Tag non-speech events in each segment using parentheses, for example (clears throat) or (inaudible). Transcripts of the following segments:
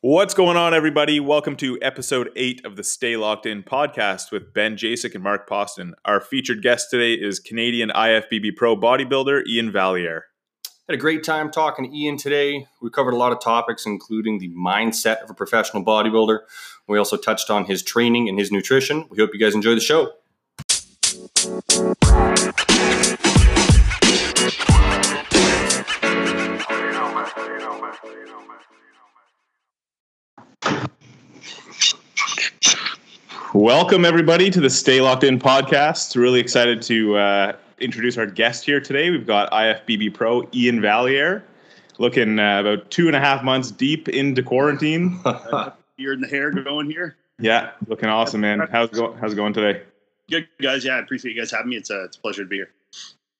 What's going on, everybody? Welcome to episode eight of the Stay Locked In podcast with Ben Jasek and Mark Poston. Our featured guest today is Canadian IFBB Pro bodybuilder Iain Valliere. Had a great time talking to Iain today. We covered a lot of topics, including the mindset of a professional bodybuilder. We also touched on his training and his nutrition. We hope you guys enjoy the show. Welcome, everybody, to the Stay Locked In podcast. Really excited to uh, introduce our guest here today. We've got IFBB Pro Iain Valliere, looking uh, about two and a half months deep into quarantine. (laughs) beard and the hair going here. Yeah, looking awesome, man. How's it, go- how's it going today? Good guys, yeah, I appreciate you guys having me. It's a, it's a pleasure to be here.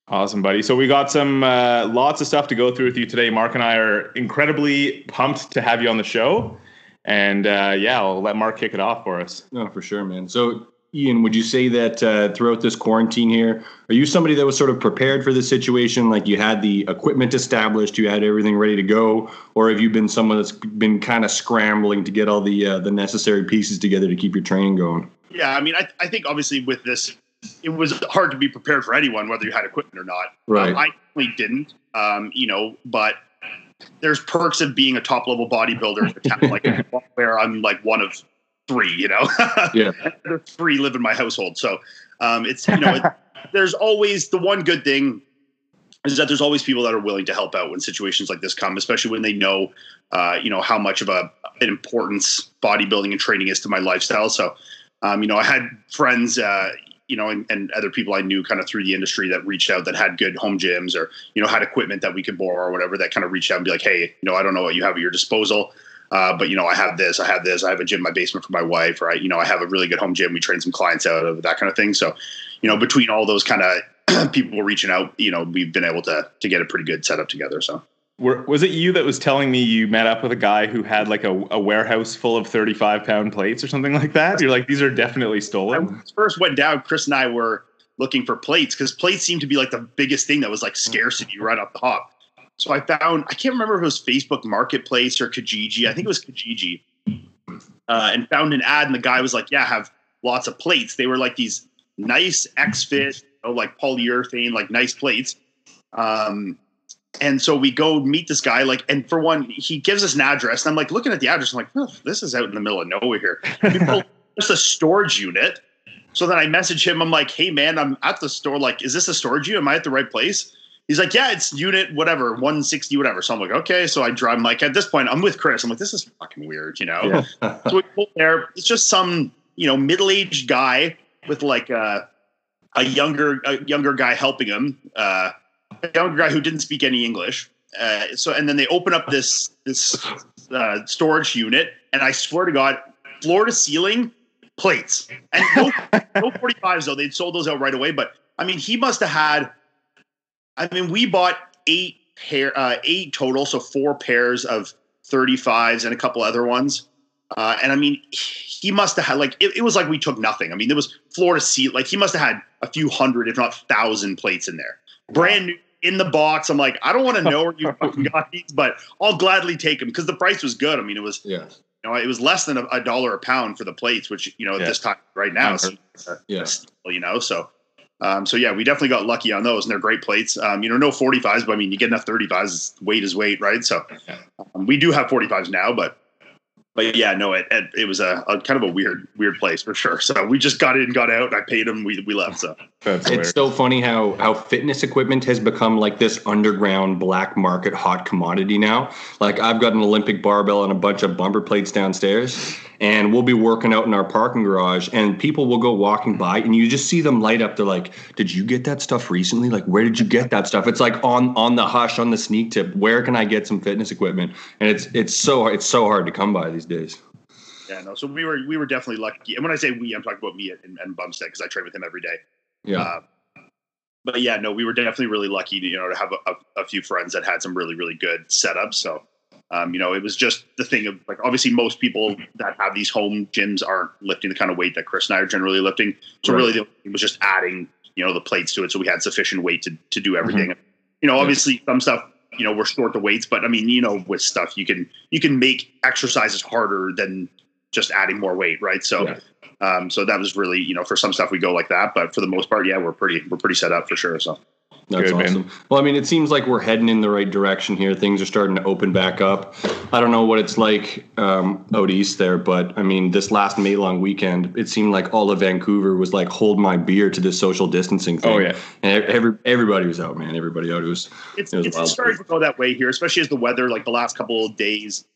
Awesome, buddy. So we got some uh, lots of stuff to go through with you today. Mark and I are incredibly pumped to have you on the show. And uh, yeah, I'll let Mark kick it off for us. No, for sure, man. So, Iain, would you say that uh, throughout this quarantine here, are you somebody that was sort of prepared for this situation? Like you had the equipment established, you had everything ready to go, or have you been someone that's been kind of scrambling to get all the uh, the necessary pieces together to keep your training going? Yeah, I mean, I, I think obviously with this, it was hard to be prepared for anyone, whether you had equipment or not. Right. Um, I definitely didn't, um, you know, but there's perks of being a top level bodybuilder town like (laughs) where I'm like one of three, you know. (laughs) Yeah. There's three live in my household, so um, it's you know, it, (laughs) there's always the one good thing is that there's always people that are willing to help out when situations like this come, especially when they know, uh, you know, how much of a an importance bodybuilding and training is to my lifestyle. So, um, you know, I had friends, uh, you know, and, and other people I knew kind of through the industry that reached out that had good home gyms or, you know, had equipment that we could borrow or whatever that kind of reached out and be like, hey, you know, I don't know what you have at your disposal. Uh, but you know, I have this, I have this, I have a gym in my basement for my wife, I, you know, I have a really good home gym. We train some clients out of that kind of thing. So, you know, between all those kind of (clears throat) people reaching out, you know, we've been able to to get a pretty good setup together. So. Were, was it you that was telling me you met up with a guy who had like a, a warehouse full of 35 pound plates or something like that? You're like, these are definitely stolen. first went down, Chris and I were looking for plates because plates seemed to be like the biggest thing that was like scarcity right off the hop. So I found I can't remember if it was Facebook Marketplace or Kijiji. I think it was Kijiji, uh, and found an ad, and the guy was like, "Yeah, have lots of plates." They were like these nice X-fit, you know, like polyurethane, like nice plates. Um, and so we go meet this guy, like, and for one, he gives us an address, and I'm like looking at the address, I'm like, oh, this is out in the middle of nowhere here. (laughs) Just a storage unit. So then I message him. I'm like, hey man, I'm at the store. Like, is this a storage unit? Am I at the right place? He's like, yeah, it's unit whatever, 160, whatever. So I'm like, okay. So I drive. I'm like, at this point, I'm with Chris. I'm like, this is fucking weird, you know. So we pull there. It's just some, you know, middle aged guy with like a a younger a younger guy helping him, uh, younger guy who didn't speak any English. Uh, so and then they open up this this uh, storage unit, and I swear to God, floor to ceiling plates and no, (laughs) no 45s though. They'd sold those out right away. But I mean, he must have had. I mean, we bought eight pair, uh, eight total, so four pairs of 35s and a couple other ones. Uh, and I mean, he must have had like it, it was like we took nothing. I mean, there was floor to seat. Like he must have had a few hundred, if not thousand, plates in there, brand new in the box. I'm like, I don't want to (laughs) know where you fucking got these, but I'll gladly take them because the price was good. I mean, it was yeah. you know, it was less than a, a dollar a pound for the plates, which you know at Yeah. this time right now, seems, uh, Yeah. you know. So, um, so yeah, we definitely got lucky on those, and they're great plates. Um, you know, no 45s, but I mean, you get enough 35s. Weight is weight, right? So, um, we do have 45s now, but but yeah, no, it it, it was a, a kind of a weird weird place for sure. So we just got in, got out, and I paid them. We we left. So That's It's hilarious. so funny how how fitness equipment has become like this underground black market hot commodity now. Like I've got an Olympic barbell and a bunch of bumper plates downstairs, and we'll be working out in our parking garage, and people will go walking by, and you just see them light up. They're like, "Did you get that stuff recently? Like, where did you get that stuff?" It's like on on the hush, on the sneak tip. Where can I get some fitness equipment? And it's it's so it's so hard to come by these days. yeah, no. So we were we were definitely lucky. And when I say we, I'm talking about me and, and Bumstead because I train with him every day. Yeah. Uh, but yeah, no, we were definitely really lucky to you know to have a, a, few friends that had some really really good setups. So, um, you know, it was just the thing of like obviously most people that have these home gyms aren't lifting the kind of weight that Chris and I are generally lifting. So Right. really, the only was just adding you know the plates to it, so we had sufficient weight to to do everything. You know, obviously some stuff you know we're short the weights. But I mean, you know, with stuff you can you can make exercises harder than just adding more weight, right? So. Yeah. Um, so that was really, you know, for some stuff we go like that, but for the most part, yeah, we're pretty, we're pretty set up for sure. So That's Good, man. awesome. Well, I mean, it seems like we're heading in the right direction here. Things are starting to open back up. I don't know what it's like um, out east there, but I mean, this last May long weekend, it seemed like all of Vancouver was like, hold my beer to this social distancing thing. Oh, yeah. And every, everybody was out, man. Everybody out. It was, it's It was it's starting to go that way here, especially as the weather, like the last couple of days,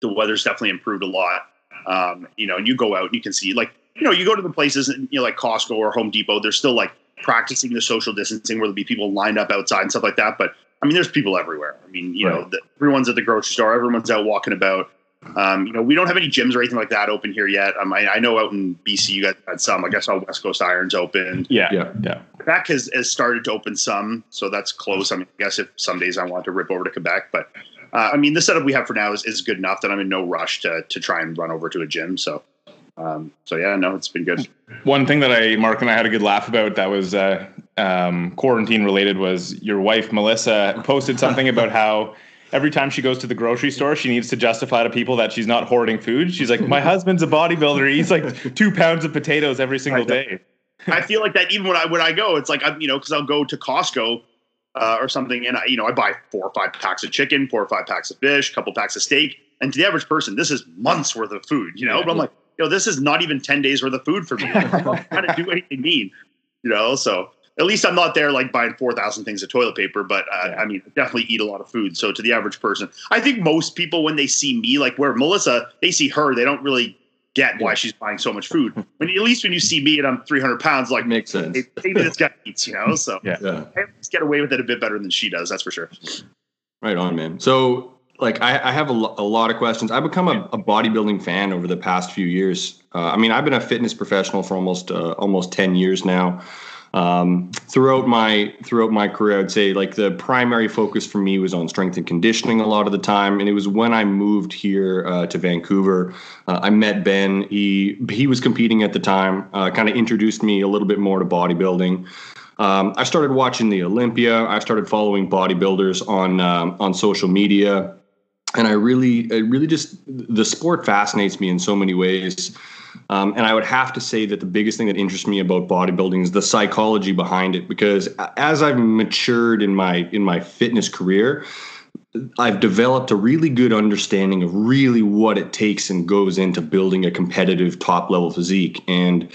the weather's definitely improved a lot. Um, you know, and you go out and you can see, like, you know, you go to the places, and you know, like Costco or Home Depot, they're still like practicing the social distancing, where there'll be people lined up outside and stuff like that. But I mean, there's people everywhere. I mean, you know, the, everyone's at the grocery store, everyone's out walking about. Um, you know, we don't have any gyms or anything like that open here yet. Um, I, I know out in BC, you guys had some. I guess all West Coast Irons open. Yeah, Yeah. yeah. Quebec has, has started to open some, so that's close. I mean, I guess if some days I want to rip over to Quebec, but uh, I mean, the setup we have for now is, is good enough that I'm in no rush to to try and run over to a gym. So, um, so yeah, no, it's been good. One thing that I, Mark and I had a good laugh about that was uh, um, quarantine related was your wife Melissa posted something about how every time she goes to the grocery store, she needs to justify to people that she's not hoarding food. She's like, my husband's a bodybuilder. He eats like two pounds of potatoes every single day. I feel like that even when I when I go, it's like I'm you know because I'll go to Costco uh, or something, and I you know I buy four or five packs of chicken, four or five packs of fish, a couple packs of steak, and to the average person, this is months worth of food, you know. Yeah. But I'm like, yo, this is not even ten days worth of food for me. I'm not trying to do anything mean, you know. So at least I'm not there like buying four thousand things of toilet paper, but uh, Yeah. I mean, I definitely eat a lot of food. So to the average person, I think most people when they see me, like where Melissa, they see her, they don't really get why she's buying so much food. (laughs) When at least when you see me and I'm 300 pounds, like makes sense. hey, maybe this guy eats, you know. So Yeah. Yeah. I at least get away with it a bit better than she does. That's for sure. Right on, man. So, like, I, I have a, lo- a lot of questions. I've become a, a bodybuilding fan over the past few years. Uh, I mean, I've been a fitness professional for almost uh, almost ten years now. Um, throughout my throughout my career, I'd say like the primary focus for me was on strength and conditioning a lot of the time. And it was when I moved here uh, to Vancouver, uh, I met Ben. He he was competing at the time. Uh, kind of introduced me a little bit more to bodybuilding. Um, I started watching the Olympia. I started following bodybuilders on um, on social media, and I really, I really just the sport fascinates me in so many ways. Um, and I would have to say that the biggest thing that interests me about bodybuilding is the psychology behind it. Because as I've matured in my in my fitness career, I've developed a really good understanding of really what it takes and goes into building a competitive top level physique. And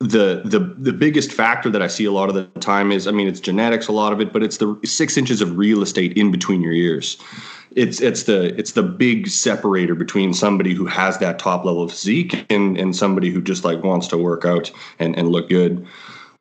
the the the biggest factor that I see a lot of the time is I mean it's genetics a lot of it but it's the 6 inches of real estate in between your ears. It's it's the it's the big separator between somebody who has that top level physique and and somebody who just like wants to work out and and look good.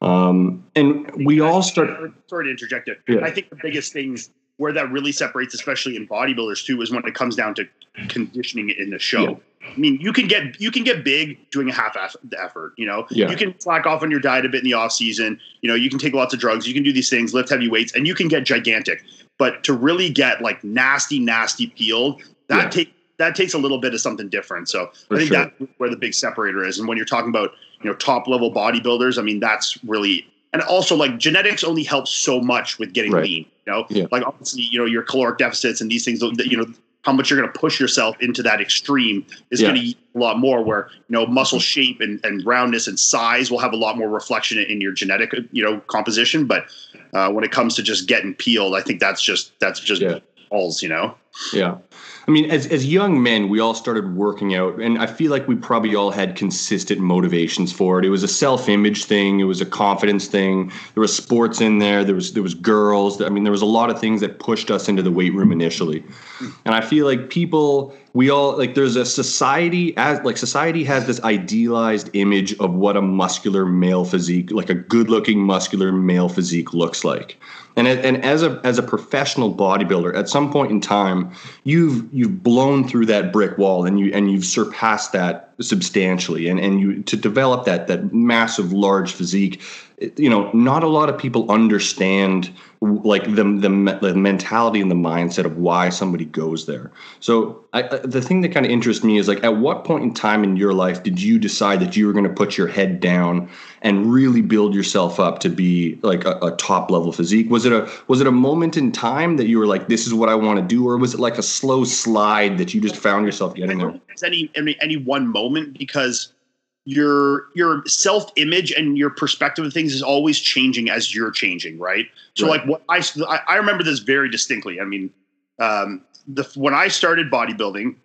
Um and we all start Sorry to interject it. Yeah. I think the biggest things where that really separates, especially in bodybuilders too, is when it comes down to conditioning in the show. Yeah. I mean, you can get you can get big doing a half effort. You know, Yeah. you can slack off on your diet a bit in the off season. You know, you can take lots of drugs. You can do these things, lift heavy weights, and you can get gigantic. But to really get like nasty, nasty peeled, that Yeah. take that takes a little bit of something different. So For I think sure. that's where the big separator is. And when you're talking about you know top level bodybuilders, I mean that's really and also like genetics only helps so much with getting Right. lean. You know, Yeah. like obviously you know your caloric deficits and these things. You know how much you're going to push yourself into that extreme is Yeah. going to a lot more. Where you know muscle shape and, and roundness and size will have a lot more reflection in your genetic you know composition. But uh, when it comes to just getting peeled, I think that's just that's just Yeah. balls. You know. Yeah. I mean, as, as young men, we all started working out, and I feel like we probably all had consistent motivations for it. It was a self-image thing. It was a confidence thing. There was sports in there. There was there was girls. I mean, there was a lot of things that pushed us into the weight room initially. And I feel like people, we all like. There's a society as like society has this idealized image of what a muscular male physique, like a good-looking muscular male physique, looks like. And and as a as a professional bodybuilder, at some point in time, you've you've blown through that brick wall and you and you've surpassed that substantially. And and you to develop that that massive large physique you know not a lot of people understand like the, the the mentality and the mindset of why somebody goes there. So I, the thing that kind of interests me is like at what point in time in your life did you decide that you were going to put your head down and really build yourself up to be like a, a, top level physique? Was it a was it a moment in time that you were like this is what i want to do or was it like a slow slide that you just found yourself getting there? Any, any any one moment because your your self image and your perspective of things is always changing as you're changing, right? So right. like what I I remember this very distinctly. I mean, um, the when I started bodybuilding,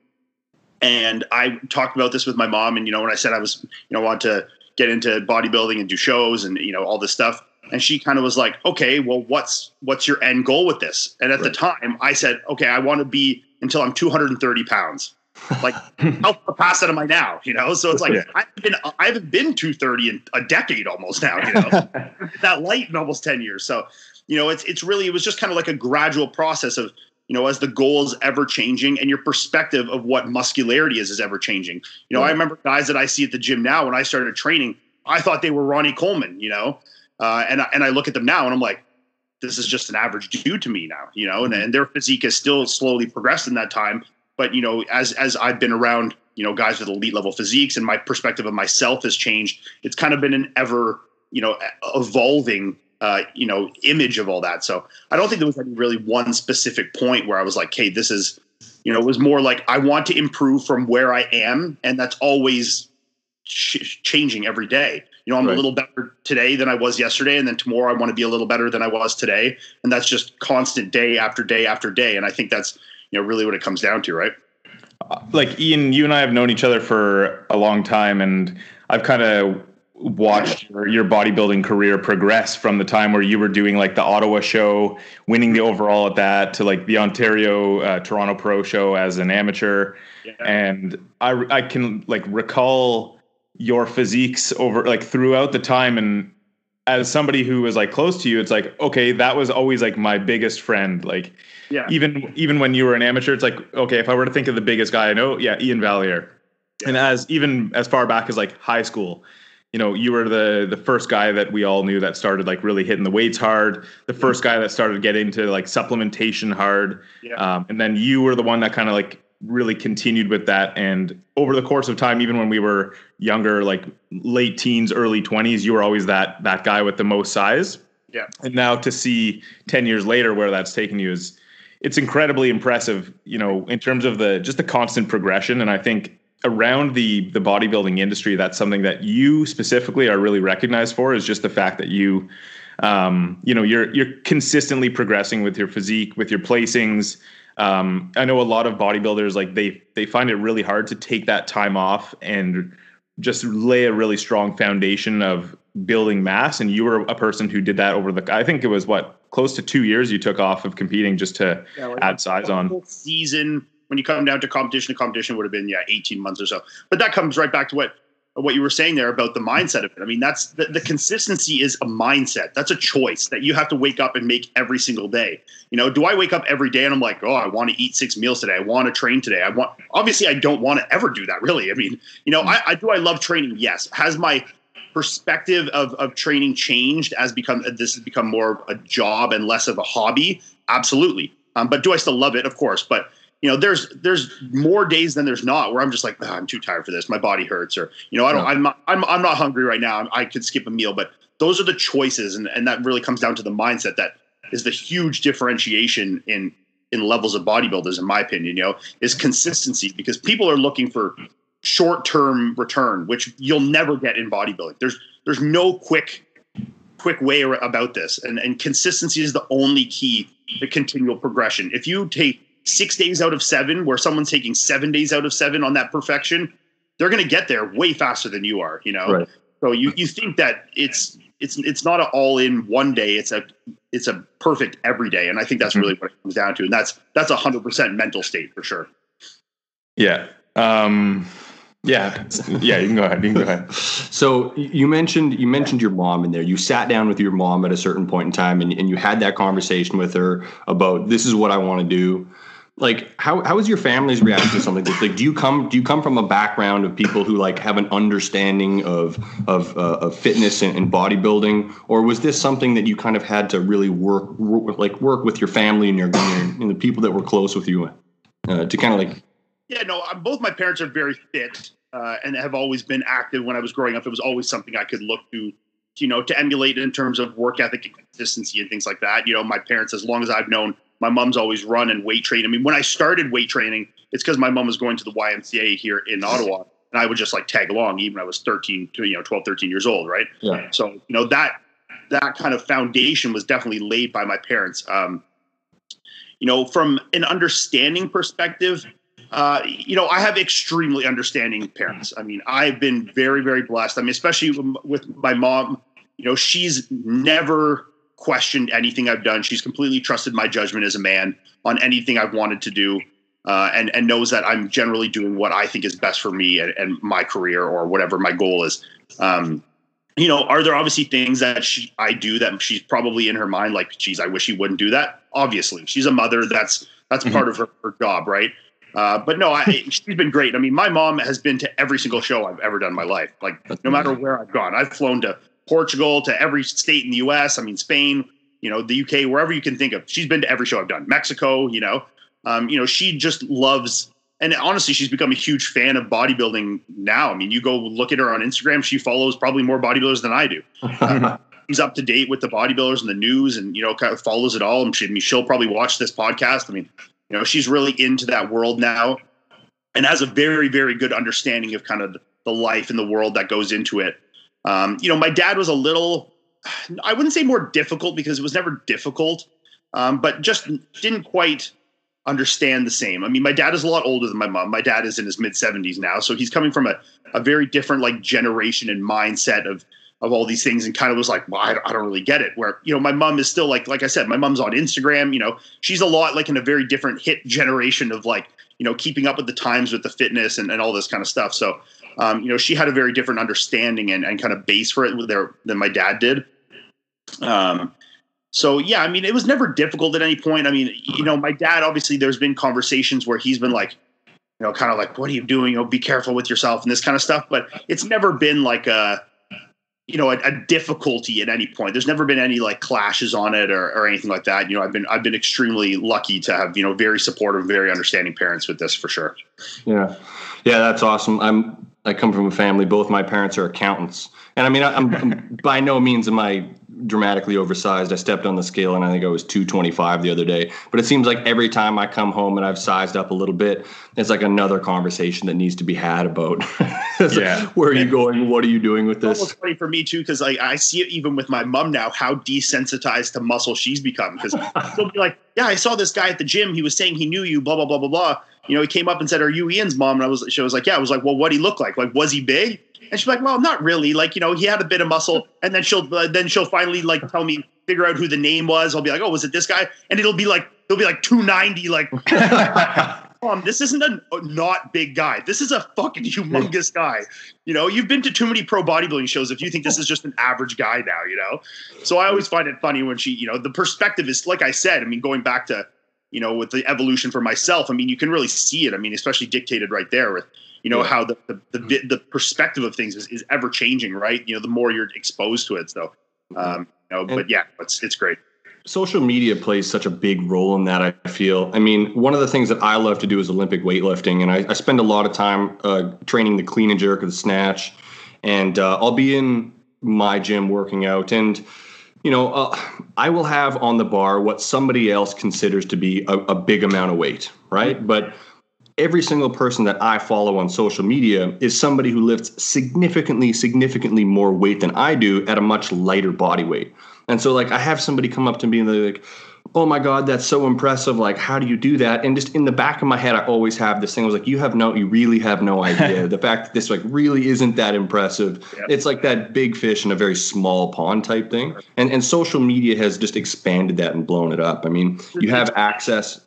and I talked about this with my mom, and you know when I said I was you know want to get into bodybuilding and do shows and you know all this stuff, and she kind of was like, okay, well what's what's your end goal with this? And at right. the time, I said, okay, I want to be until I'm 230 pounds like how past am I now? You know, so it's like yeah. I've been I haven't been 230 in a decade almost now, you know, (laughs) that light in almost 10 years. So, you know, it's it's really it was just kind of like a gradual process of, you know, as the goals ever changing and your perspective of what muscularity is is ever changing. You know, I remember guys that I see at the gym now when I started training, I thought they were Ronnie Coleman, you know, uh, and and I look at them now and I'm like, this is just an average dude to me now, you know, and, and their physique has still slowly progressed in that time. But you know, as as I've been around, you know, guys with elite level physiques, and my perspective of myself has changed. It's kind of been an ever, you know, evolving, uh, you know, image of all that. So I don't think there was any really one specific point where I was like, "Hey, this is," you know, it was more like I want to improve from where I am, and that's always ch- changing every day. You know, I'm right. a little better today than I was yesterday, and then tomorrow I want to be a little better than I was today, and that's just constant day after day after day. And I think that's you know really what it comes down to, right? Like Iain, you and I have known each other for a long time, and I've kind of watched your, your, bodybuilding career progress from the time where you were doing like the Ottawa show, winning the overall at that, to like the Ontario uh, Toronto Pro show as an amateur, yeah. and I I can like recall your physiques over like throughout the time and as somebody who was like close to you it's like okay that was always like my biggest friend like yeah. Even even when you were an amateur, it's like okay, if I were to think of the biggest guy I know, yeah, Iain Valliere. Yeah. And as even as far back as like high school, you know, you were the the first guy that we all knew that started like really hitting the weights hard. The first guy that started getting into like supplementation hard. Yeah. Um, and then you were the one that kind of like really continued with that. And over the course of time, even when we were younger, like late teens, early twenties, you were always that that guy with the most size. Yeah. And now to see ten years later where that's taken you is it's incredibly impressive, you know, in terms of the just the constant progression. And I think around the the bodybuilding industry, that's something that you specifically are really recognized for is just the fact that you um, you know, you're you're consistently progressing with your physique, with your placings. Um, I know a lot of bodybuilders like they they find it really hard to take that time off and just lay a really strong foundation of building mass. And you were a person who did that over the I think it was what close to two years you took off of competing just to yeah, add size on. season when you come down to competition to competition would have been yeah 18 months or so. But that comes right back to what what you were saying there about the mindset of it. I mean that's the, the consistency is a mindset. That's a choice that you have to wake up and make every single day. You know do i wake up every day and i'm like oh i want to eat six meals today. I want to train today. I want obviously i don't want to ever do that really. I mean you know mm. I, I do i love training? Yes. Has my perspective of, of training changed as become this has become more a job and less of a hobby? Absolutely. Um, but do i still love it? Of course. But you know there's there's more days than there's not where i'm just like oh, i'm too tired for this. My body hurts or you know i don't i'm not i'm, I'm not hungry right now. I could skip a meal. But those are the choices. And, and that really comes down to the mindset that is the huge differentiation in in levels of bodybuilders in my opinion you know is consistency. Because people are looking for short-term return, which you'll never get in bodybuilding. There's there's no quick quick way about this, and and consistency is the only key to continual progression. If you take six days out of seven, where someone's taking seven days out of seven on that perfection, they're going to get there way faster than you are. You know, right. so you you think that it's it's it's not an all in one day. It's a it's a perfect every day, and I think that's mm-hmm. really what it comes down to, and that's that's a hundred percent mental state for sure. Yeah. Um, yeah, yeah. You can go ahead. You can go ahead. (laughs) So you mentioned you mentioned your mom in there. You sat down with your mom at a certain point in time, and, and you had that conversation with her about this is what I want to do. like how how is your family's reaction to something like do you come do you come from a background of people who like have an understanding of of uh, of fitness and, and, bodybuilding, or was this something that you kind of had to really work, like work with your family and your, and the people that were close with you uh, to kind of like? Yeah, no, both my parents are very fit uh, and have always been active. When I was growing up, it was always something I could look to you know, to emulate in terms of work ethic and consistency and things like that. You know, my parents, as long as I've known, my mom's always run and weight trained. I mean, when I started weight training, it's because my mom was going to the YMCA here in Ottawa, and I would just like tag along, even when I was 13 to you know 12, 13 years old, right? Yeah. So you know that that kind of foundation was definitely laid by my parents. Um, you know, from an understanding perspective, uh, you know, I have extremely understanding parents. I mean, I've been very, very blessed. I mean, especially with my mom you know, she's never questioned anything I've done. She's completely trusted my judgment as a man on anything I've wanted to do. Uh, and and knows that I'm generally doing what I think is best for me and, and my career or whatever my goal is. Um, you know, are there obviously things that she, I do that she's probably in her mind like, geez, I wish he wouldn't do that. Obviously, she's a mother. That's that's mm-hmm. part of her, her job, right? Uh, but no, I, (laughs) she's been great. I mean, my mom has been to every single show I've ever done in my life. Like, that's no matter where I've gone, I've flown to Portugal to every state in the US. I mean, Spain, you know, the UK, wherever you can think of. She's been to every show I've done. Mexico, you know, um, you know, she just loves. And honestly, she's become a huge fan of bodybuilding now. I mean, you go look at her on Instagram; she follows probably more bodybuilders than I do. Um, (laughs) she's up to date with the bodybuilders and the news, and you know, kind of follows it all. And she, I mean, she'll probably watch this podcast. I mean, you know, she's really into that world now, and has a very, very good understanding of kind of the life and the world that goes into it. Um, you know, my dad was a little, I wouldn't say more difficult because it was never difficult, um, but just didn't quite understand the same. I mean, my dad is a lot older than my mom. My dad is in his mid 70s now. So he's coming from a, a very different like generation and mindset of, of all these things and kind of was like, well, I don't, I don't really get it. Where, you know, my mom is still like, like I said, my mom's on Instagram, you know, she's a lot like in a very different hit generation of like, you know, keeping up with the times with the fitness and, and all this kind of stuff. So, um, you know, she had a very different understanding and, and kind of base for it there than my dad did. Um, so yeah, I mean, it was never difficult at any point. I mean, you know, my dad obviously there's been conversations where he's been like, you know, kind of like, what are you doing? You know, be careful with yourself and this kind of stuff. But it's never been like a, you know, a, a difficulty at any point. There's never been any like clashes on it or, or anything like that. You know, I've been I've been extremely lucky to have you know very supportive, very understanding parents with this for sure. Yeah, yeah, that's awesome. I'm I come from a family. Both my parents are accountants, and I mean, I'm, I'm (laughs) by no means am I dramatically oversized. I stepped on the scale and I think I was 225 the other day. But it seems like every time I come home and I've sized up a little bit, it's like another conversation that needs to be had about (laughs) yeah. where are you going? What are you doing with this? It's funny for me too, because like I see it even with my mom now, how desensitized to muscle she's become. Because she'll be like, Yeah, I saw this guy at the gym. He was saying he knew you, blah, blah, blah, blah, blah. You know, he came up and said, Are you Iain's mom? And I was she was like, Yeah. I was like, Well, what he look like? Like, was he big? And she's like, well, not really. Like, you know, he had a bit of muscle. And then she'll, uh, then she'll finally like tell me, figure out who the name was. I'll be like, oh, was it this guy? And it'll be like, it'll be like 290. Like, (laughs) um, this isn't a not big guy. This is a fucking humongous guy. You know, you've been to too many pro bodybuilding shows if you think this is just an average guy now, you know? So I always find it funny when she, you know, the perspective is, like I said, I mean, going back to, you know, with the evolution for myself, I mean, you can really see it. I mean, especially dictated right there with, you know yeah. how the the, the, the perspective of things is, is ever changing right? You know the more you're exposed to it so um you know, but yeah it's it's great. Social media plays such a big role in that i feel. I mean one of the things that i love to do is olympic weightlifting and i, I spend a lot of time uh, training the clean and jerk or the snatch and uh, i'll be in my gym working out and you know uh, i will have on the bar what somebody else considers to be a, a big amount of weight right? But every single person that I follow on social media is somebody who lifts significantly, significantly more weight than I do at a much lighter body weight. And so, like, I have somebody come up to me and they're like, oh my God, that's so impressive. Like, how do you do that? And just in the back of my head, I always have this thing. I was like, you have no, you really have no idea. (laughs) the fact that this, like, really isn't that impressive. It's like that big fish in a very small pond type thing. And, and social media has just expanded that and blown it up. I mean, you have access.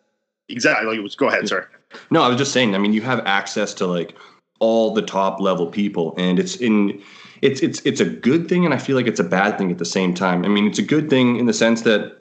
Exactly. Go ahead, sir. No, I was just saying. I mean, you have access to like all the top level people, and it's in it's it's it's a good thing, and I feel like it's a bad thing at the same time. I mean, it's a good thing in the sense that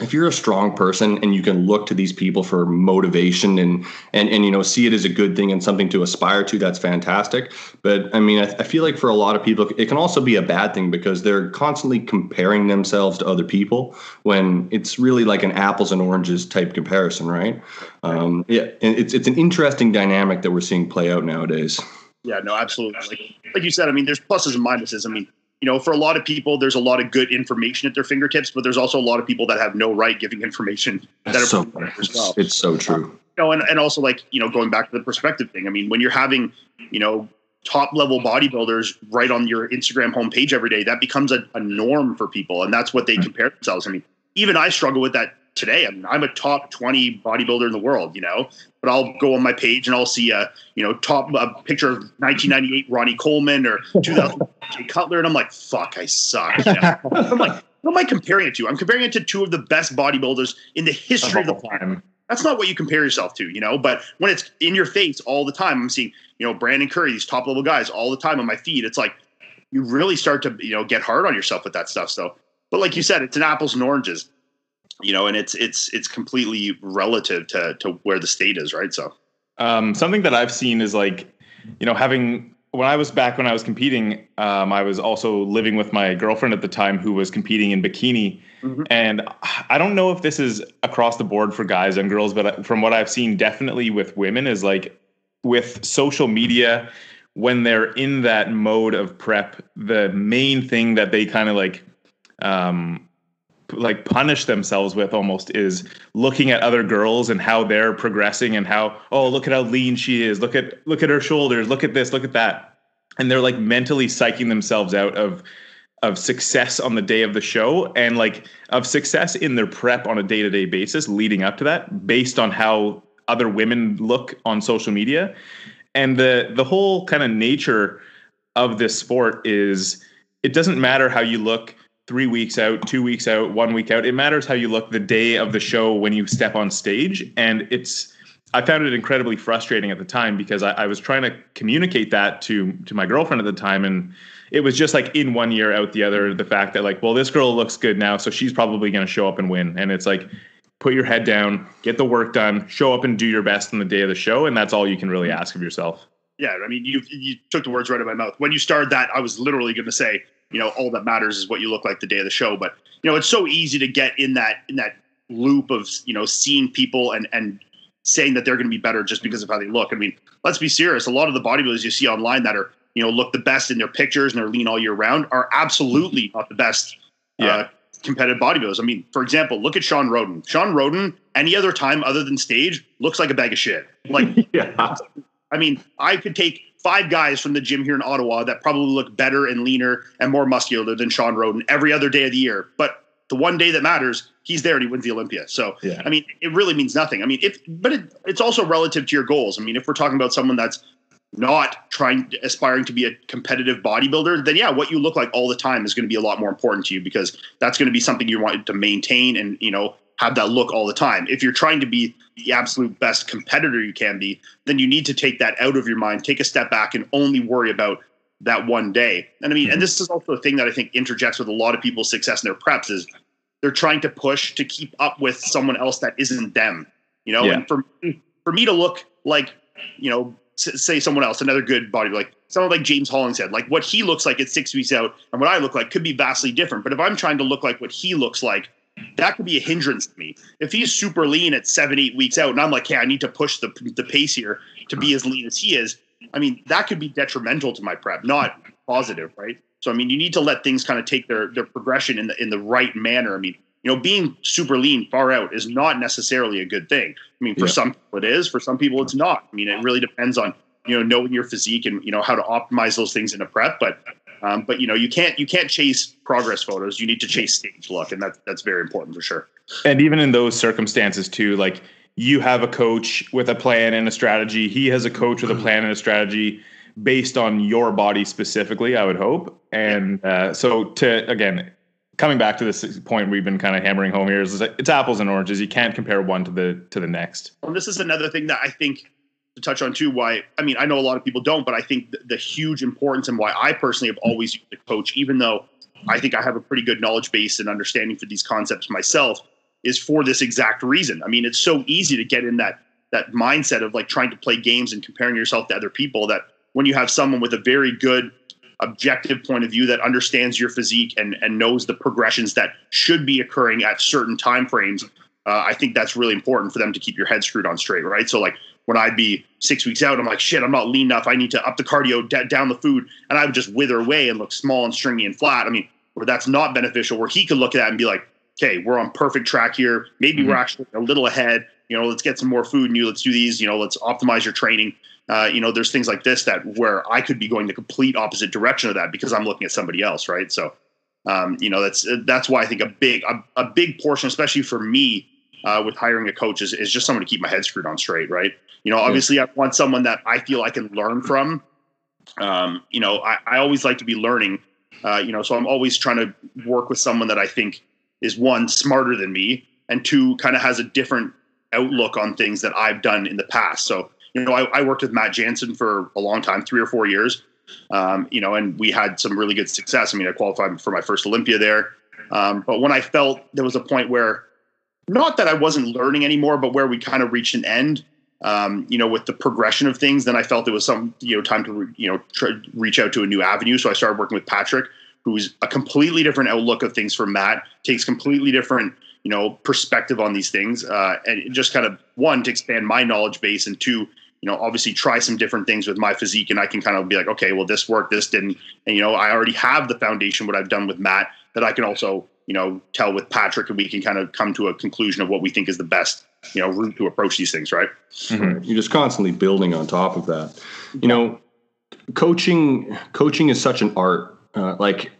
if you're a strong person and you can look to these people for motivation and and and you know see it as a good thing and something to aspire to that's fantastic. But i mean I, I, feel like for a lot of people it can also be a bad thing because they're constantly comparing themselves to other people when it's really like an apples and oranges type comparison right? Um, yeah it's it's an interesting dynamic that we're seeing play out nowadays. Yeah no absolutely. Like, like you said i mean there's pluses and minuses. I mean you know, for a lot of people, there's a lot of good information at their fingertips, but there's also a lot of people that have no right giving information that are so, well. It's so true. Um, you know, and, and also like, you know, going back to the perspective thing. I mean, when you're having, you know, top level bodybuilders right on your Instagram homepage every day, that becomes a, a norm for people. And that's what they compare themselves. I mean, even I struggle with that today. I mean, I'm a top 20 bodybuilder in the world, you know, but I'll go on my page and I'll see a, you know, top a picture of 1998 Ronnie Coleman or 2000 Jay Cutler. And I'm like, fuck, I suck. You (laughs) know? I'm like, what am I comparing it to? I'm comparing it to two of the best bodybuilders in the history of the planet. That's not what you compare yourself to, you know, but when it's in your face all the time, I'm seeing, you know, Brandon Curry, these top level guys all the time on my feed. It's like, you really start to, you know, get hard on yourself with that stuff. So, but like you said, it's an apples and oranges you know, and it's it's it's completely relative to to where the state is, right? So, um, something that I've seen is like, you know, having when I was back when I was competing, um, I was also living with my girlfriend at the time who was competing in bikini. Mm-hmm. And I don't know if this is across the board for guys and girls, but from what I've seen, definitely with women is like with social media, when they're in that mode of prep, the main thing that they kind of like um, like punish themselves with almost is looking at other girls and how they're progressing and how oh look at how lean she is. Look at look at her shoulders. Look at this. Look at that. And they're like mentally psyching themselves out of of success on the day of the show and like of success in their prep on a day-to-day basis leading up to that based on how other women look on social media. And the the whole kind of nature of this sport is it doesn't matter how you look three weeks out, two weeks out, one week out. It matters how you look the day of the show when you step on stage. And it's, I found it incredibly frustrating at the time because I, I was trying to communicate that to to my girlfriend at the time, and it was just like in one year out the other. The fact that like, well, this girl looks good now, so she's probably going to show up and win. And it's like, put your head down, get the work done, show up and do your best on the day of the show, and that's all you can really ask of yourself. Yeah, I mean, you you took the words right out of my mouth. When you started that, I was literally going to say, you know all that matters is what you look like the day of the show but you know it's so easy to get in that in that loop of you know seeing people and and saying that they're going to be better just because of how they look i mean let's be serious a lot of the bodybuilders you see online that are you know look the best in their pictures and they're lean all year round are absolutely (laughs) not the best uh, yeah. uh, competitive bodybuilders. I mean, for example, look at Shawn Rhoden. Shawn Rhoden, any other time other than stage, looks like a bag of shit. Like, (laughs) yeah. I mean, I could take five guys from the gym here in Ottawa that probably look better and leaner and more muscular than Shawn Rhoden every other day of the year. But the one day that matters, he's there and he wins the Olympia. So, yeah. I mean, it really means nothing. I mean, if, but it, it's also relative to your goals. I mean, if we're talking about someone that's not trying, aspiring to be a competitive bodybuilder, then yeah, what you look like all the time is going to be a lot more important to you because that's going to be something you want to maintain and, you know, have that look all the time. If you're trying to be the absolute best competitor you can be, then you need to take that out of your mind, take a step back, and only worry about that one day. And I mean, mm-hmm. and this is also a thing that I think interjects with a lot of people's success in their preps is they're trying to push to keep up with someone else that isn't them. You know, yeah. and for for me to look like, you know, say someone else, another good body, like someone like James Hollingshead, like what he looks like at six weeks out and what I look like could be vastly different. But if I'm trying to look like what he looks like that could be a hindrance to me. If he's super lean at seven, eight weeks out, and I'm like, hey, I need to push the the pace here to be as lean as he is. I mean, that could be detrimental to my prep, not positive, right? So I mean, you need to let things kind of take their their progression in the in the right manner. I mean, you know, being super lean far out is not necessarily a good thing. I mean, for yeah. some people it is, for some people it's not. I mean, it really depends on you know knowing your physique and you know how to optimize those things in a prep. But um, but you know, you can't you can't chase progress photos. You need to chase stage look, and that's that's very important for sure. And even in those circumstances too, like you have a coach with a plan and a strategy. He has a coach with a plan and a strategy based on your body specifically. I would hope. And uh, so to again, coming back to this point we've been kind of hammering home here is it's apples and oranges. You can't compare one to the to the next. Well, this is another thing that I think to touch on too why i mean i know a lot of people don't but i think the, the, huge importance and why i personally have always used a coach even though i think i have a pretty good knowledge base and understanding for these concepts myself is for this exact reason. I mean, it's so easy to get in that that mindset of like trying to play games and comparing yourself to other people that when you have someone with a very good objective point of view that understands your physique and and knows the progressions that should be occurring at certain time frames uh, I think that's really important for them to keep your head screwed on straight, right? So like when I'd be six weeks out, I'm like, shit, I'm not lean enough. I need to up the cardio, d- down the food, and I would just wither away and look small and stringy and flat. I mean, where that's not beneficial, where he could look at that and be like, okay, we're on perfect track here. Maybe mm-hmm. we're actually a little ahead. You know, let's get some more food in you. Let's do these. You know, let's optimize your training. Uh, you know, there's things like this that where I could be going the complete opposite direction of that because I'm looking at somebody else, right? So, um, you know, that's that's why I think a big a, a big portion, especially for me, uh, with hiring a coach is, is just someone to keep my head screwed on straight, right? You know, obviously I want someone that I feel I can learn from. Um, you know, I, I always like to be learning. Uh, you know, so I'm always trying to work with someone that I think is one smarter than me, and two kind of has a different outlook on things that I've done in the past. So, you know, I, I worked with Matt Jansen for a long time, three or four years. Um, you know, and we had some really good success. I mean, I qualified for my first Olympia there. Um, but when I felt there was a point where not that I wasn't learning anymore, but where we kind of reached an end. Um, you know, with the progression of things, then I felt it was some you know time to re, you know try, reach out to a new avenue. So I started working with Patrick, who's a completely different outlook of things from Matt, takes completely different you know perspective on these things, uh, and just kind of one to expand my knowledge base, and two, you know, obviously try some different things with my physique, and I can kind of be like, okay, well, this worked, this didn't, and you know, I already have the foundation what I've done with Matt that I can also you know tell with Patrick, and we can kind of come to a conclusion of what we think is the best you know route to approach these things. Right? Mm-hmm. You're just constantly building on top of that. You know, coaching coaching is such an art. Uh, like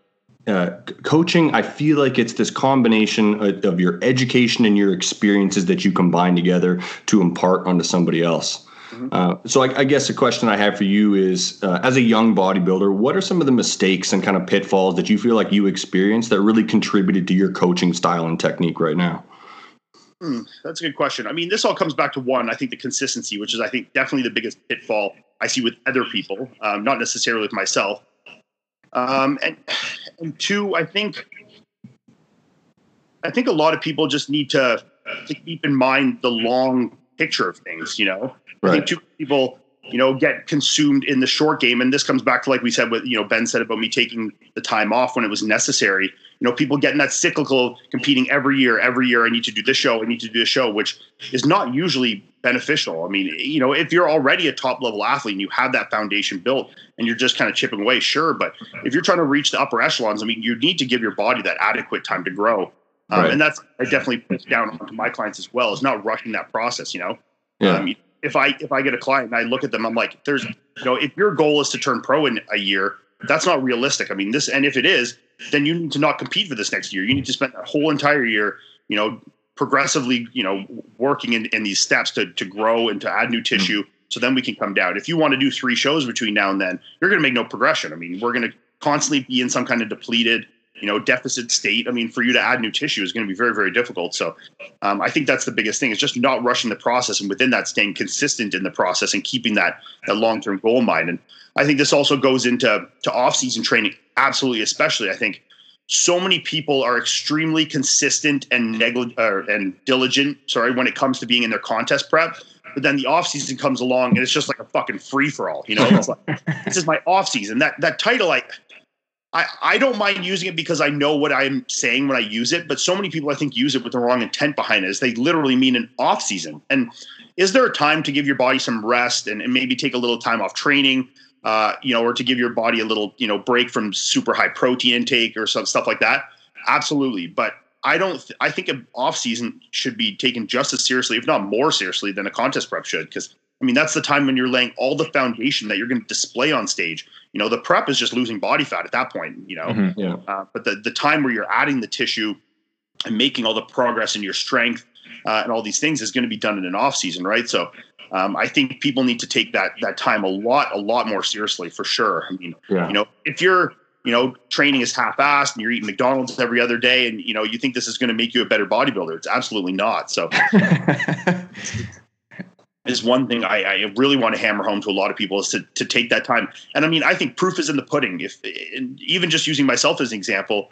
uh, coaching, I feel like it's this combination of, of, your education and your experiences that you combine together to impart onto somebody else. Mm-hmm. Uh, so I, I, guess the question I have for you is, uh, as a young bodybuilder, what are some of the mistakes and kind of pitfalls that you feel like you experienced that really contributed to your coaching style and technique right now? Hmm, that's a good question. I mean, this all comes back to one, I think the consistency, which is, I think, definitely the biggest pitfall I see with other people, um, not necessarily with myself. Um, and, and two, I think, I think a lot of people just need to, to keep in mind the long picture of things, you know? Right. I think too people, you know, get consumed in the short game. And this comes back to like we said what you know, Ben said about me taking the time off when it was necessary. You know, people getting that cyclical competing every year, every year, I need to do this show, I need to do this show, which is not usually beneficial. I mean, you know, if you're already a top level athlete and you have that foundation built and you're just kind of chipping away, sure. But if you're trying to reach the upper echelons, I mean, you need to give your body that adequate time to grow. Um, right. And that's I definitely put down onto my clients as well, is not rushing that process, you know? Yeah. Um, if I if I get a client and I look at them, I'm like, there's you know, if your goal is to turn pro in a year, that's not realistic. I mean, this and if it is, then you need to not compete for this next year. You need to spend that whole entire year, you know, progressively, you know, working in, in these steps to to grow and to add new tissue. Mm-hmm. So then we can come down. If you want to do three shows between now and then, you're going to make no progression. I mean, we're going to constantly be in some kind of depleted you know deficit state i mean for you to add new tissue is going to be very very difficult so um, i think that's the biggest thing is just not rushing the process and within that staying consistent in the process and keeping that that long-term goal in mind and i think this also goes into to off-season training absolutely especially i think so many people are extremely consistent and negligent uh, and diligent sorry when it comes to being in their contest prep but then the off season comes along and it's just like a fucking free for all you know it's like (laughs) this is my off season that that title i I, I don't mind using it because I know what I'm saying when I use it, but so many people I think use it with the wrong intent behind it. Is they literally mean an off season. And is there a time to give your body some rest and, and maybe take a little time off training, uh, you know, or to give your body a little, you know, break from super high protein intake or some stuff like that? Absolutely. But I don't. Th- I think an off season should be taken just as seriously, if not more seriously, than a contest prep should. Because I mean, that's the time when you're laying all the foundation that you're going to display on stage. You know, the prep is just losing body fat at that point. You know, mm-hmm, yeah. Uh, but the the time where you're adding the tissue and making all the progress in your strength uh, and all these things is going to be done in an off season, right? So. Um, I think people need to take that that time a lot, a lot more seriously for sure. I mean, yeah. you know, if you're you know, training is half-assed and you're eating McDonald's every other day and, you know, you think this is going to make you a better bodybuilder. It's absolutely not. So (laughs) is one thing I, I, really want to hammer home to a lot of people is to, to take that time. And I mean, I think proof is in the pudding. If even just using myself as an example,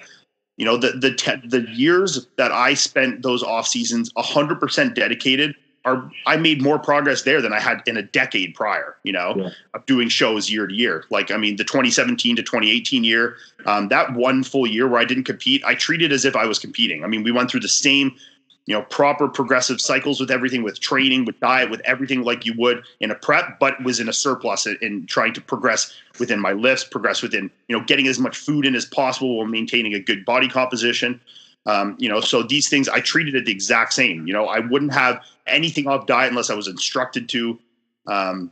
you know, the the te- the years that I spent those off seasons 100% dedicated are I made more progress there than I had in a decade prior, you know, yeah. of doing shows year to year. Like, I mean, the 2017 to 2018 year, um, that one full year where I didn't compete, I treated as if I was competing. I mean, we went through the same you know proper progressive cycles with everything with training with diet with everything like you would in a prep but was in a surplus in trying to progress within my lifts progress within you know getting as much food in as possible while maintaining a good body composition um, you know so these things i treated it the exact same you know i wouldn't have anything off diet unless i was instructed to um,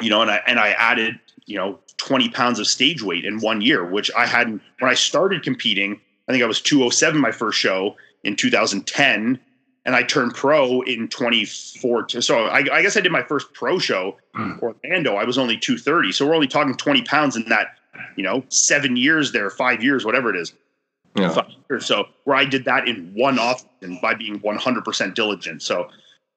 you know and i and i added you know 20 pounds of stage weight in one year which i hadn't when i started competing i think i was 207 my first show in 2010 and I turned pro in 2014. So I, I, guess I did my first pro show mm. Orlando. I was only 230. So we're only talking 20 pounds in that, you know, seven years there, five years, whatever it is. Yeah. Five Years. So where I did that in one off and by being 100% diligent. So,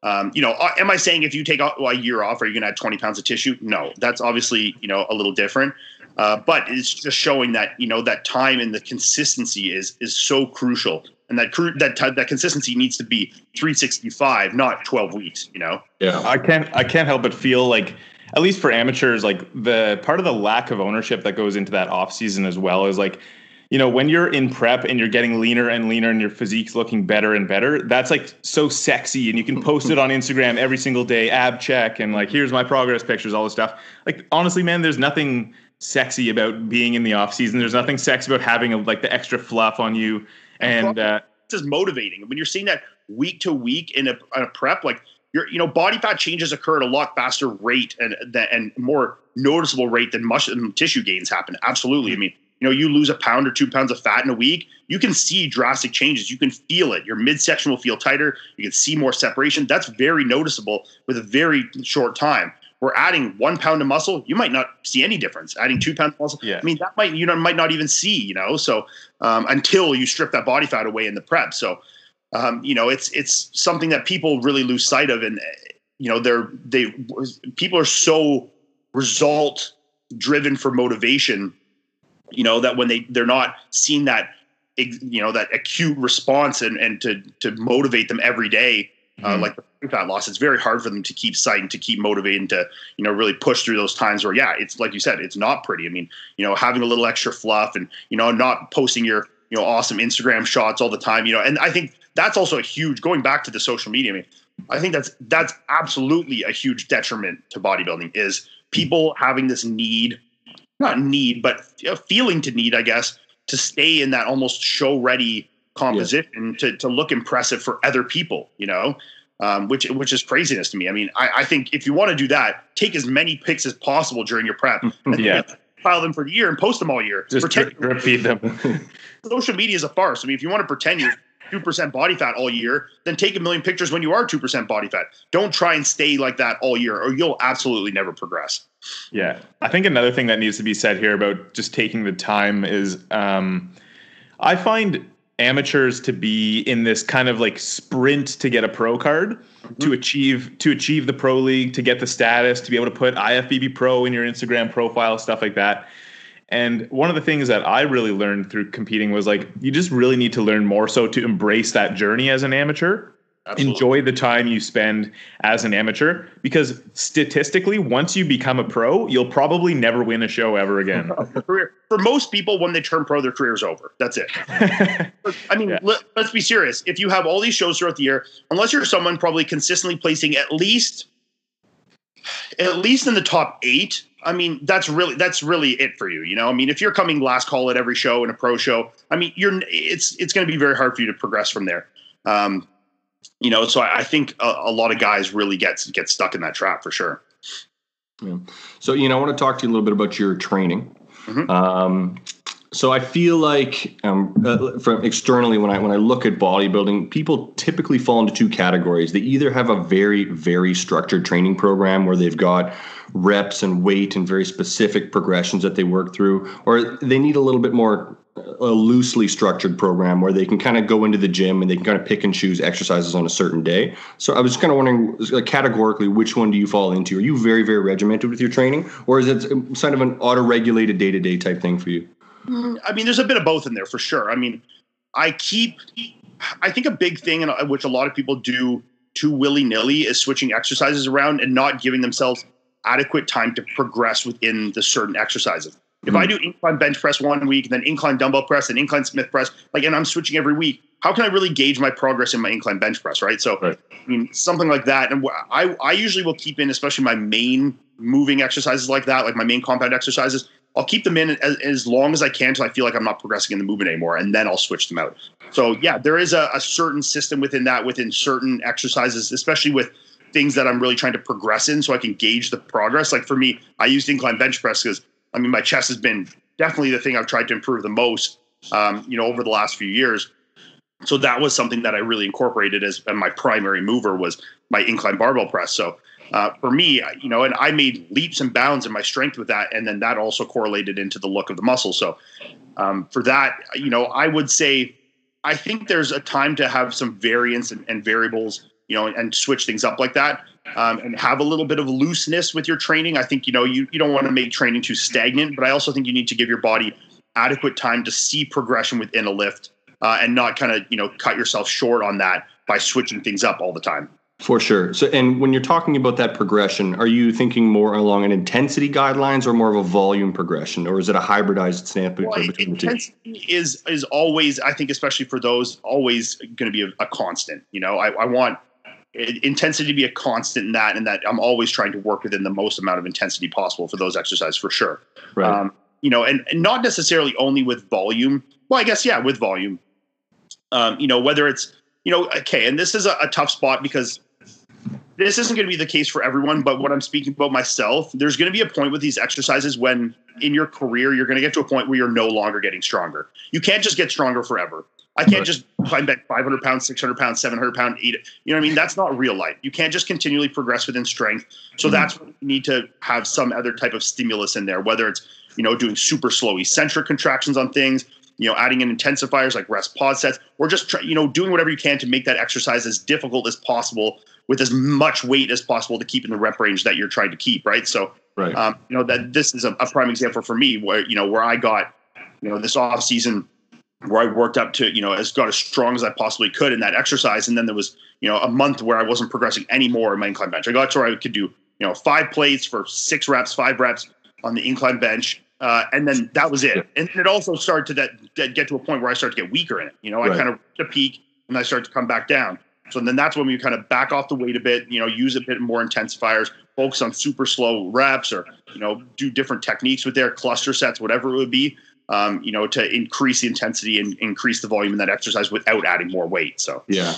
um, you know, uh, am I saying if you take a year off, are you going to add 20 pounds of tissue? No, that's obviously, you know, a little different. Uh, but it's just showing that, you know, that time and the consistency is, is so crucial and that that that consistency needs to be 365 not 12 weeks you know yeah i can't i can't help but feel like at least for amateurs like the part of the lack of ownership that goes into that off season as well is like you know when you're in prep and you're getting leaner and leaner and your physique's looking better and better that's like so sexy and you can post it on instagram every single day ab check and like here's my progress pictures all this stuff like honestly man there's nothing sexy about being in the off season there's nothing sexy about having a, like the extra fluff on you and uh, this is motivating. When you're seeing that week to week in a, in a prep, like your you know body fat changes occur at a lot faster rate and and more noticeable rate than muscle tissue gains happen. Absolutely. I mean, know, you lose a pound or two pounds of fat in a week, you can see drastic changes. You can feel it. Your midsection will feel tighter. You can see more separation. That's very noticeable with a very short time we're adding one pound of muscle, you might not see any difference. Adding two pounds of muscle, yeah. I mean that might you know might not even see, you know. So um, until you strip that body fat away in the prep, so um, you know it's it's something that people really lose sight of, and you know they're they people are so result driven for motivation, you know that when they they're not seeing that you know that acute response and and to to motivate them every day uh, mm-hmm. like the fat loss, it's very hard for them to keep sight and to keep motivated to, you know, really push through those times where, yeah, it's like you said, it's not pretty. I mean, you know, having a little extra fluff and, you know, not posting your, you know, awesome Instagram shots all the time, you know, and I think that's also a huge, going back to the social media, I mean, I think that's, that's absolutely a huge detriment to bodybuilding is people having this need, not need, but a feeling to need, I guess, to stay in that almost show ready composition yeah. to, to look impressive for other people, you know, um, which which is craziness to me. I mean, I, I think if you want to do that, take as many pics as possible during your prep. (laughs) And yeah. File them for the year and post them all year. Just pretend feed them. (laughs) social media is a farce. I mean, if you want to pretend you're two percent body fat all year, then take a million pictures when you are two percent body fat. Don't try and stay like that all year, or you'll absolutely never progress. Yeah, I think another thing that needs to be said here about just taking the time is, um, I find amateurs to be in this kind of like sprint to get a pro card mm-hmm. to achieve to achieve the pro league to get the status to be able to put IFBB pro in your Instagram profile stuff like that. And one of the things that I really learned through competing was like you just really need to learn more so to embrace that journey as an amateur Absolutely. Enjoy the time you spend as an amateur because statistically, once you become a pro, you'll probably never win a show ever again. (laughs) For most people, when they turn pro, their career's over. That's it. (laughs) I mean, yeah. let, let's be serious. If you have all these shows throughout the year, unless you're someone probably consistently placing at least at least in the top eight, I mean, that's really that's really it for you. You know, I mean, if you're coming last call at every show in a pro show, I mean, you're it's it's going to be very hard for you to progress from there. Um, you know, so I, I think a, a, lot of guys really get get stuck in that trap for sure. Yeah. So you know, I want to talk to you a little bit about your training. Mm-hmm. Um, so I feel like um, uh, from externally when I when I look at bodybuilding, people typically fall into two categories. They either have a very very structured training program where they've got reps and weight and very specific progressions that they work through, or they need a little bit more a loosely structured program where they can kind of go into the gym and they can kind of pick and choose exercises on a certain day. So I was just kind of wondering, like, categorically, which one do you fall into? Are you very, very regimented with your training, or is it kind of an auto-regulated day-to-day type thing for you? I mean, there's a bit of both in there for sure. I mean, I keep, I think a big thing, and uh, which a lot of people do too willy nilly, is switching exercises around and not giving themselves adequate time to progress within the certain exercises. If I hmm. do incline bench press one week, then incline dumbbell press, and incline Smith press, like, and I'm switching every week, how can I really gauge my progress in my incline bench press, right? So, right. I mean, something like that. And I, I usually will keep in, especially my main moving exercises like that, like my main compound exercises. I'll keep them in as, as long as I can until I feel like I'm not progressing in the movement anymore, and then I'll switch them out. So, yeah, there is a, a certain system within that, within certain exercises, especially with things that I'm really trying to progress in, so I can gauge the progress. Like for me, I used incline bench press because I mean, my chest has been definitely the thing I've tried to improve the most, um, you know, over the last few years. So that was something that I really incorporated as my primary mover was my incline barbell press. So uh, for me, you know, and I made leaps and bounds in my strength with that, and then that also correlated into the look of the muscle. So um, for that, you know, I would say I think there's a time to have some variance and, and variables, you know, and, and switch things up like that um, and have a little bit of looseness with your training. I think you know you you don't want to make training too stagnant, but I also think you need to give your body adequate time to see progression within a lift uh, and not kind of you know cut yourself short on that by switching things up all the time. For sure. So, and when you're talking about that progression, are you thinking more along an intensity guidelines or more of a volume progression, or is it a hybridized standpoint well, between the two? Is is always, I think, especially for those, always going to be a, a, constant. You know, I, I want intensity to be a constant in that, and that I'm always trying to work within the most amount of intensity possible for those exercises for sure. Right. Um, you know, and, and not necessarily only with volume. Well, I guess yeah, with volume. Um, you know, whether it's you know, okay, and this is a, a tough spot because this isn't going to be the case for everyone, but what I'm speaking about myself, there's going to be a point with these exercises when in your career you're going to get to a point where you're no longer getting stronger. You can't just get stronger forever. I can't just climb back 500 pounds, 600 pounds, 700 pound, eat it. You know what I mean? That's not real life. You can't just continually progress within strength. So mm-hmm. that's what you need to have some other type of stimulus in there, whether it's, you know, doing super slow eccentric contractions on things, you know, adding in intensifiers like rest pause sets, or just, try, you know, doing whatever you can to make that exercise as difficult as possible with as much weight as possible to keep in the rep range that you're trying to keep. Right. So, right. Um, you know, that this is a, a prime example for me where, you know, where I got, you know, this off season, where I worked up to, you know, as got as strong as I possibly could in that exercise. And then there was, you know, a month where I wasn't progressing anymore in my incline bench. I got to where I could do, you know, five plates for six reps, five reps on the incline bench. Uh, and then that was it. And it also started to that, that, get to a point where I started to get weaker in it. You know, I kind of a peak and I started to come back down. So then that's when we kind of back off the weight a bit, you know, use a bit more intensifiers, focus on super slow reps or, you know, do different techniques with their cluster sets, whatever it would be um, you know, to increase the intensity and increase the volume in that exercise without adding more weight. So yeah.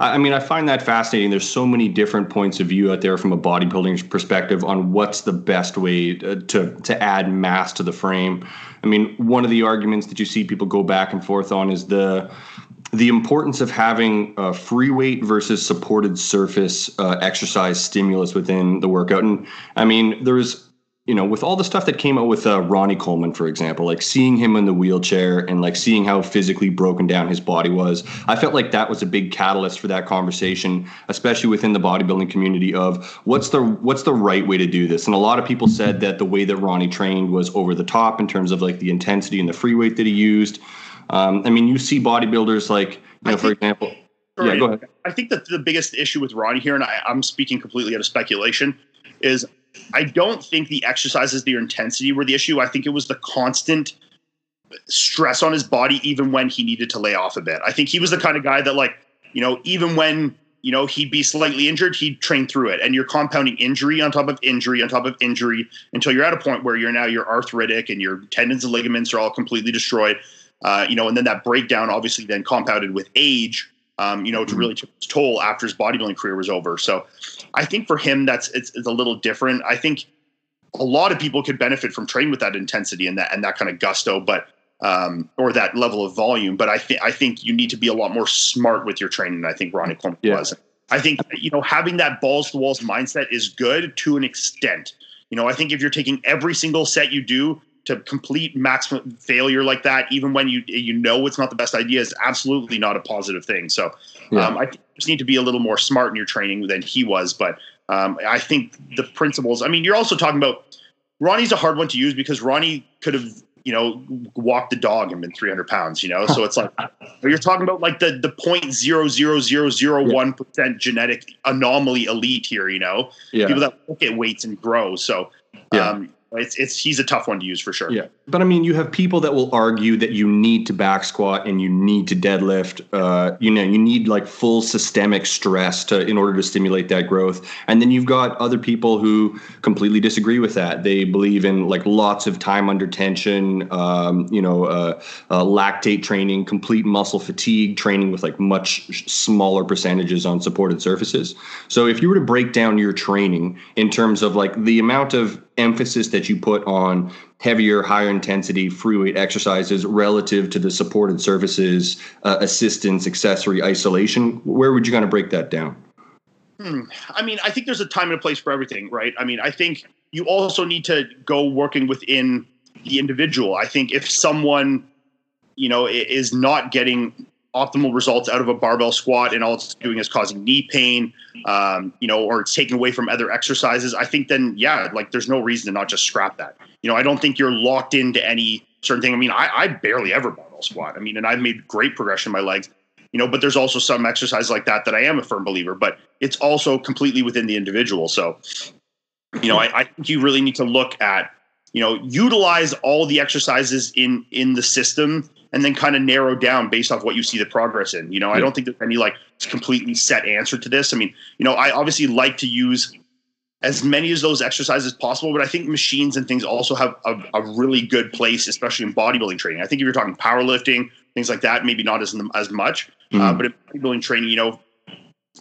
I mean, I find that fascinating. There's so many different points of view out there from a bodybuilding perspective on what's the best way to, to, to add mass to the frame. I mean, one of the arguments that you see people go back and forth on is the the importance of having a free weight versus supported surface uh, exercise stimulus within the workout. And I mean, there's you know, with all the stuff that came out with uh, Ronnie Coleman, for example, like seeing him in the wheelchair and like seeing how physically broken down his body was, I felt like that was a big catalyst for that conversation, especially within the bodybuilding community of what's the what's the right way to do this. And a lot of people said that the way that Ronnie trained was over the top in terms of like the intensity and the free weight that he used. Um, I mean, you see bodybuilders like, you know, think, for example. Sorry, yeah, go ahead. I think that the biggest issue with Ronnie here, and I, I'm speaking completely out of speculation, is I don't think the exercises, their intensity were the issue. I think it was the constant stress on his body, even when he needed to lay off a bit. I think he was the kind of guy that, like, you know, even when you know he'd be slightly injured, he'd train through it. And you're compounding injury on top of injury on top of injury until you're at a point where you're now you're arthritic and your tendons and ligaments are all completely destroyed. Uh, you know, and then that breakdown obviously then compounded with age um, you know, to mm-hmm. really took its toll after his bodybuilding career was over. So I think for him, that's it's, it's, a little different. I think a lot of people could benefit from training with that intensity and that and that kind of gusto, but um, or that level of volume. But I think I think you need to be a lot more smart with your training. I think Ronnie Coleman yeah. was. I think you know having that balls to walls mindset is good to an extent. You know, I think if you're taking every single set you do to complete maximum failure like that, even when you you know it's not the best idea, is absolutely not a positive thing. So yeah. um, I just need to be a little more smart in your training than he was. But um, I think the principles. I mean, you're also talking about Ronnie's a hard one to use because Ronnie could have you know, walked the dog and been 300 pounds, you know? So it's like, (laughs) you're talking about like the, the point zero zero zero zero one percent genetic anomaly elite here, you know? Yeah. People that look at weights and grow. So, Yeah. um, it's, it's, he's a tough one to use for sure. Yeah, but I mean, you have people that will argue that you need to back squat and you need to deadlift. Uh, you know, you need like full systemic stress to in order to stimulate that growth. And then you've got other people who completely disagree with that. They believe in like lots of time under tension. Um, you know, uh, uh, lactate training, complete muscle fatigue training with like much smaller percentages on supported surfaces. So if you were to break down your training in terms of like the amount of emphasis that you put on heavier, higher intensity free weight exercises relative to the supported surfaces, uh, assistance, accessory, isolation, where would you kind of break that down? Hmm. I mean, I think there's a time and a place for everything, right? I mean, I think you also need to go working within the individual. I think if someone, you know, is not getting optimal results out of a barbell squat and all it's doing is causing knee pain, um, you know, or it's taken away from other exercises, I think then, yeah, like there's no reason to not just scrap that. You know, I don't think you're locked into any certain thing. I mean, I, I barely ever barbell squat. I mean, and I've made great progression in my legs you know but there's also some exercise like that that i am a firm believer but it's also completely within the individual so you know I, I think you really need to look at you know utilize all the exercises in in the system and then kind of narrow down based off what you see the progress in you know? I don't think there's any like completely set answer to this. I mean you know i obviously like to use as many of those exercises as possible but i think machines and things also have a, a really good place especially in bodybuilding training. I think if you're talking powerlifting things like that maybe not as as much uh, Mhm. but in bodybuilding training, you know,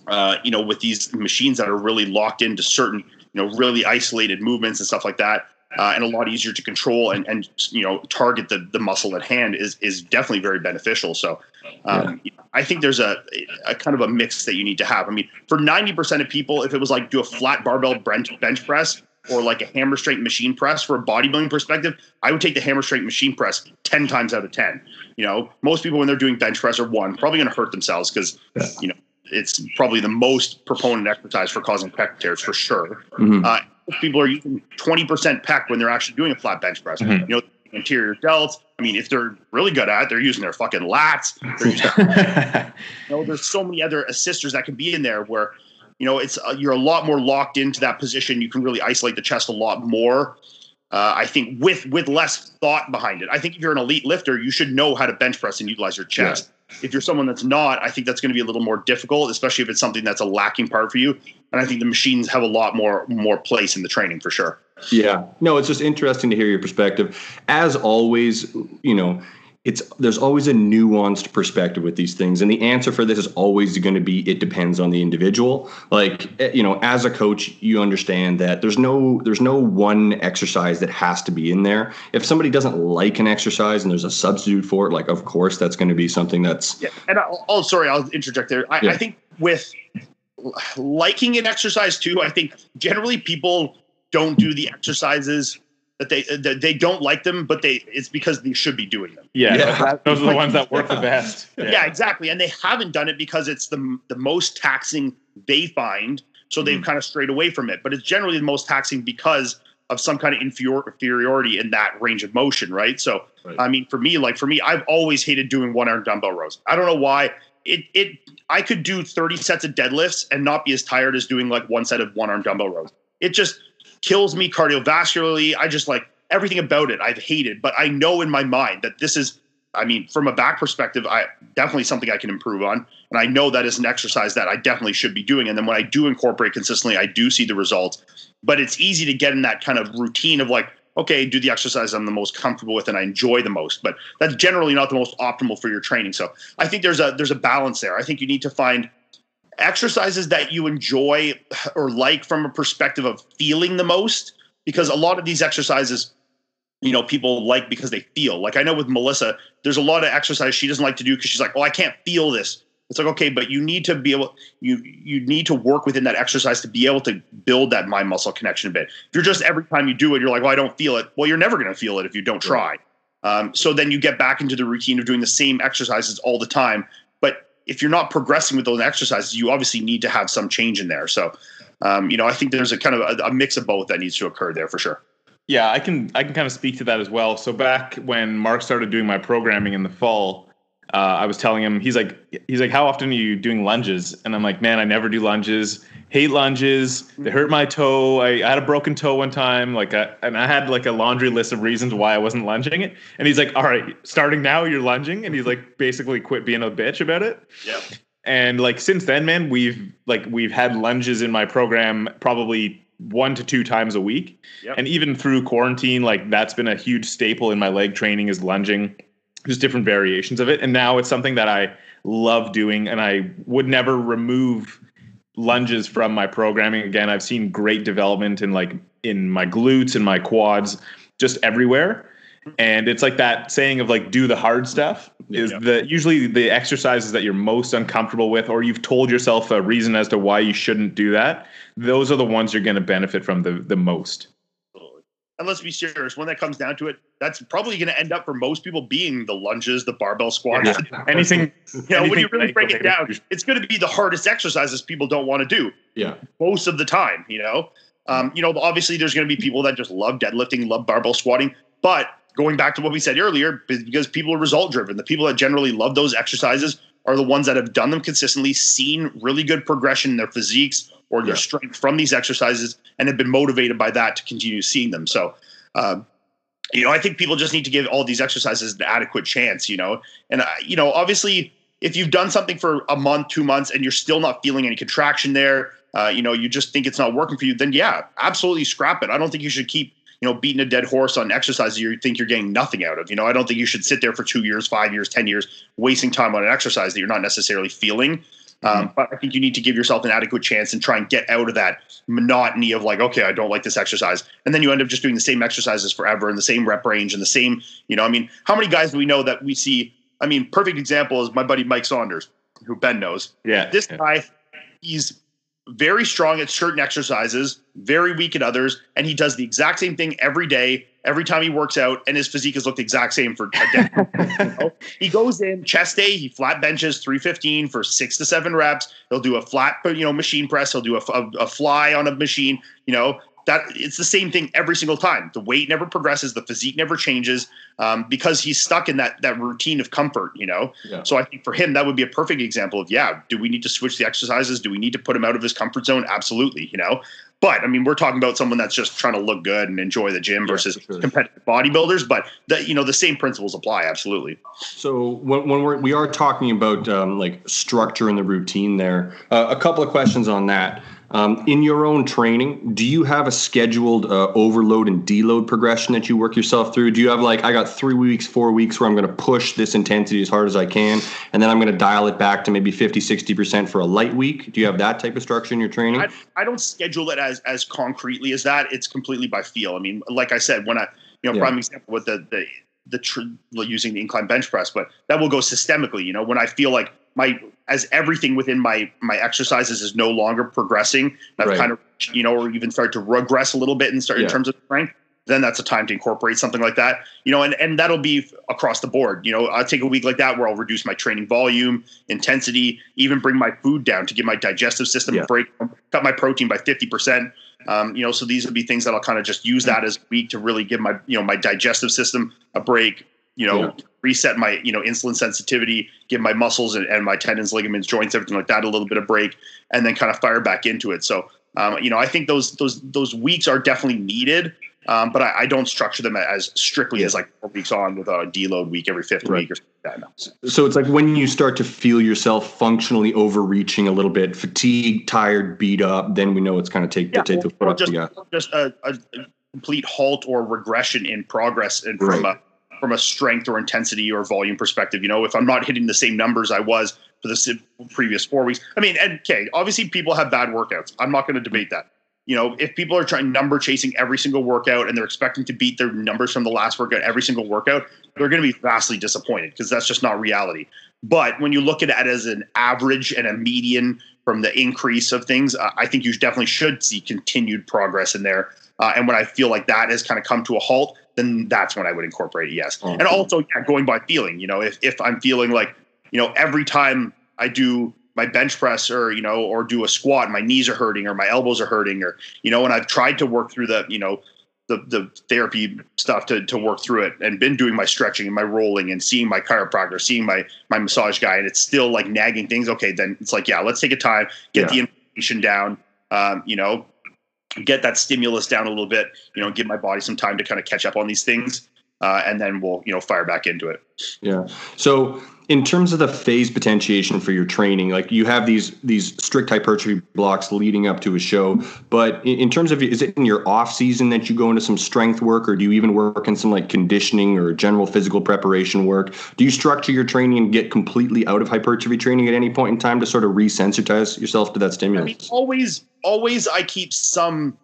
uh, you know, with these machines that are really locked into certain, you know, really isolated movements and stuff like that, uh, and a lot easier to control and and you know target the the muscle at hand is is definitely very beneficial. So, um, I think there's a a kind of a mix that you need to have. I mean, for ninety percent of people, if it was like do a flat barbell bench bench press or like a hammer strength machine press for a bodybuilding perspective, I would take the hammer strength machine press 10 times out of 10. You know, most people when they're doing bench press are one, probably going to hurt themselves because, Yeah. you know, it's probably the most proponent exercise for causing pec tears for sure. Mhm. Uh, people are using 20% pec when they're actually doing a flat bench press. Mhm. You know, anterior delts. I mean, if they're really good at it, they're using their fucking lats. Using (laughs) you know, there's so many other assisters that can be in there where, you know, it's uh, you're a lot more locked into that position. You can really isolate the chest a lot more. Uh, I think with with less thought behind it. I think if you're an elite lifter, you should know how to bench press and utilize your chest. If you're someone that's not, I think that's going to be a little more difficult, especially if it's something that's a lacking part for you. And I think the machines have a lot more more place in the training for sure. Yeah. No, it's just interesting to hear your perspective. As always, you know, it's there's always a nuanced perspective with these things and the answer for this is always going to be it depends on the individual like eh, you know as a coach you understand that there's no there's no one exercise that has to be in there if somebody doesn't like an exercise and there's a substitute for it like of course that's going to be something that's Yeah, and I, oh, sorry, I'll interject there. I, Yeah. I think with liking an exercise too, I think generally people don't do the exercises that they that they don't like them, but they it's because they should be doing them. yeah, Yeah. that- those are the ones that work the (laughs) best. Yeah. exactly, and they haven't done it because it's the the most taxing they find, so they've mm. kind of strayed away from it. But it's generally the most taxing because of some kind of inferior, inferiority in that range of motion, right? So, Right. I mean, for me, like for me, I've always hated doing one arm dumbbell rows. I don't know why. It it I could do 30 sets of deadlifts and not be as tired as doing like one set of one arm dumbbell rows. It just kills me cardiovascularly. I just like everything about it I've hated, but I know in my mind that this is I mean, from a back perspective, I definitely something I can improve on. And I know that is an exercise that I definitely should be doing. And then when I do incorporate consistently, I do see the results. But it's easy to get in that kind of routine of like, okay, do the exercise I'm the most comfortable with and I enjoy the most. But that's generally not the most optimal for your training. So I think there's a there's a balance there. I think you need to find exercises that you enjoy or like from a perspective of feeling the most. Because a lot of these exercises you know people like because they feel. Like i know with melissa there's a lot of exercise she doesn't like to do because she's like well i can't feel this. It's like okay but you need to be able you you need to work within that exercise to be able to build that mind muscle connection a bit. If you're just every time you do it you're like well i don't feel it. Well you're never going to feel it if you don't try. Um, so then you get back into the routine of doing the same exercises all the time if you're not progressing with those exercises you obviously need to have some change in there so um, you know i think there's a kind of a, a mix of both that needs to occur there for sure Yeah, I can I can kind of speak to that as well. So back when Mark started doing my programming in the fall, uh, I was telling him he's like he's like how often are you doing lunges? And I'm like, man, I never do lunges. Hate lunges. They hurt my toe. I, I had a broken toe one time. Like, I, and I had like a laundry list of reasons why I wasn't lunging it. And he's like, all right, starting now, you're lunging. And he's like, basically quit being a bitch about it. Yeah. And like since then, man, we've like we've had lunges in my program probably one to two times a week. Yep. And even through quarantine, like that's been a huge staple in my leg training is lunging, just different variations of it. And now it's something that I love doing and I would never remove lunges from my programming. Again, I've seen great development in like in my glutes and my quads, just everywhere. And it's like that saying of like do the hard stuff is Yeah. the usually the exercises that you're most uncomfortable with or you've told yourself a reason as to why you shouldn't do that. Those are the ones you're going to benefit from the the most. And let's be serious, when that comes down to it, that's probably going to end up for most people being the lunges, the barbell squats. Yeah. (laughs) Anything You know, when you really break it down, it's going to be the hardest exercises people don't want to do Yeah. most of the time. You know, um, you know, obviously there's going to be people that just love deadlifting, love barbell squatting, but going back to what we said earlier, because people are result driven, the people that generally love those exercises are the ones that have done them consistently, seen really good progression in their physiques or their Yeah. strength from these exercises, and have been motivated by that to continue seeing them. So, um, you know, I think people just need to give all these exercises an adequate chance, you know, and, uh, you know, obviously, if you've done something for a month, two months, and you're still not feeling any contraction there, uh, you know, you just think it's not working for you, then yeah, absolutely scrap it. I don't think you should keep, you know, beating a dead horse on exercises you think you're getting nothing out of. You know, I don't think you should sit there for two years, five years, 10 years, wasting time on an exercise that you're not necessarily feeling. Um, but I think you need to give yourself an adequate chance and try and get out of that monotony of like, okay, I don't like this exercise. And then you end up just doing the same exercises forever and the same rep range and the same, you know, I mean, how many guys do we know that we see? I mean, perfect example is my buddy Mike Saunders, who Ben knows. yeah. This yeah. guy, he's very strong at certain exercises, very weak at others, and he does the exact same thing every day, every time he works out, and his physique has looked the exact same for a decade. (laughs) He goes in chest day, he flat benches 315 for six to seven reps. He'll do a flat, you know, machine press. He'll do a, a, a fly on a machine. You know that it's the same thing every single time. The weight never progresses, the physique never changes um, because he's stuck in that that routine of comfort. You know, Yeah. so I think for him that would be a perfect example of yeah. Do we need to switch the exercises? Do we need to put him out of his comfort zone? Absolutely. You know. But I mean, we're talking about someone that's just trying to look good and enjoy the gym Yeah, versus sure. competitive bodybuilders. But the, you know, the same principles apply. Absolutely. So when, when we're, we are talking about um, like structure and the routine there, uh, a couple of questions on that. Um, in your own training, do you have a scheduled uh, overload and deload progression that you work yourself through? Do you have like I got three weeks, four weeks where I'm going to push this intensity as hard as I can, and then I'm going to dial it back to maybe 50, 60 percent for a light week? Do you have that type of structure in your training? I, I don't schedule it as as concretely as that. It's completely by feel. I mean, like I said, when I you know Yeah. prime example with the the the tr- using the incline bench press, but that will go systemically. You know, when I feel like my as everything within my my exercises is no longer progressing, and I've Right. kind of you know, or even start to regress a little bit in, start, Yeah. in terms of strength. Then that's a time to incorporate something like that, you know, and, and that'll be across the board. You know, I'll take a week like that where I'll reduce my training volume, intensity, even bring my food down to give my digestive system Yeah. a break, cut my protein by 50%. Um, you know, so these would be things that I'll kind of just use that as a week to really give my, you know, my digestive system a break, you know, Yeah. Reset my, you know, insulin sensitivity, give my muscles and, and my tendons, ligaments, joints, everything like that a little bit of break, and then kind of fire back into it. So, um, you know, I think those those those weeks are definitely needed, um, but I, I don't structure them as strictly as like four weeks on with a deload week every fifth Right. week or something like that. No. So it's like when you start to feel yourself functionally overreaching a little bit, fatigued, tired, beat up, then we know it's kind of take Yeah, take the foot or off just the gas. just a, a a complete halt or regression in progress and from Right. a from a strength or intensity or volume perspective. You know, if I'm not hitting the same numbers I was for the previous four weeks, I mean, and okay, obviously people have bad workouts. I'm not going to debate that. You know, if people are trying number chasing every single workout and they're expecting to beat their numbers from the last workout every single workout, they're going to be vastly disappointed because that's just not reality. But when you look at it as an average and a median from the increase of things, uh, I think you definitely should see continued progress in there. Uh, and when I feel like that has kind of come to a halt, then that's when I would incorporate it. Yes, Oh, and also yeah, going by feeling. You know, if if I'm feeling like you know every time I do my bench press or you know or do a squat, my knees are hurting or my elbows are hurting or you know, and I've tried to work through the you know the the therapy stuff to to work through it, and been doing my stretching and my rolling and seeing my chiropractor, seeing my my massage guy, and it's still like nagging things. Okay, then it's like yeah, let's take a time, get Yeah. the information down. Um, you know, get that stimulus down a little bit. You know, give my body some time to kind of catch up on these things, uh, and then we'll you know fire back into it. Yeah. So in terms of the phase potentiation for your training, like you have these these strict hypertrophy blocks leading up to a show, but in, in terms of is it in your off season that you go into some strength work, or do you even work in some like conditioning or general physical preparation work? Do you structure your training and get completely out of hypertrophy training at any point in time to sort of resensitize yourself to that I stimulus? mean, always, always, I keep some,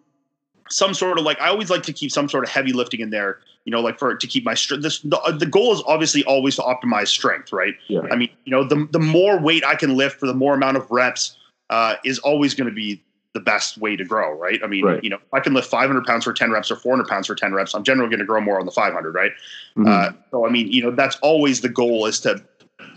some sort of like I always like to keep some sort of heavy lifting in there. You know, like for to keep my strength. This the, the goal is obviously always to optimize strength, right? Yeah. I mean, you know, the the more weight I can lift for the more amount of reps uh, is always going to be the best way to grow, right? I mean, Right. you know, if I can lift 500 pounds for 10 reps or 400 pounds for 10 reps, I'm generally going to grow more on the 500, right? Mhm. Uh, so I mean, you know, that's always the goal is to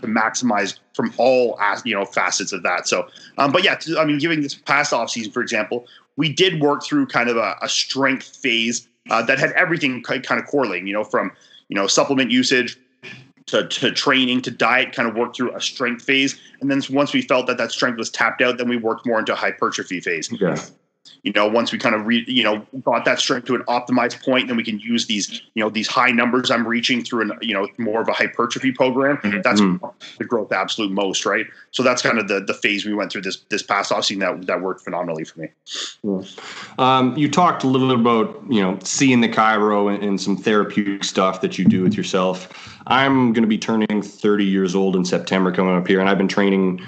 to maximize from all you know facets of that. So, um, but yeah, I mean, giving this past off season, for example, we did work through kind of a, a strength phase uh, that had everything kind of correlating, you know, from you know supplement usage. To, to training to diet kind of work through a strength phase and then once we felt that that strength was tapped out then we worked more into a hypertrophy phase yeah. You know once we kind of re, you know got that strength to an optimized point then we can use these you know these high numbers i'm reaching through an you know more of a hypertrophy program Mhm. that's Mhm. the growth absolute most right so that's kind of the the phase we went through this this past offseason that that worked phenomenally for me Um, you talked a little bit about you know seeing the chiro and, and some therapeutic stuff that you do with yourself. I'm going to be turning 30 years old in September coming up here, and I've been training.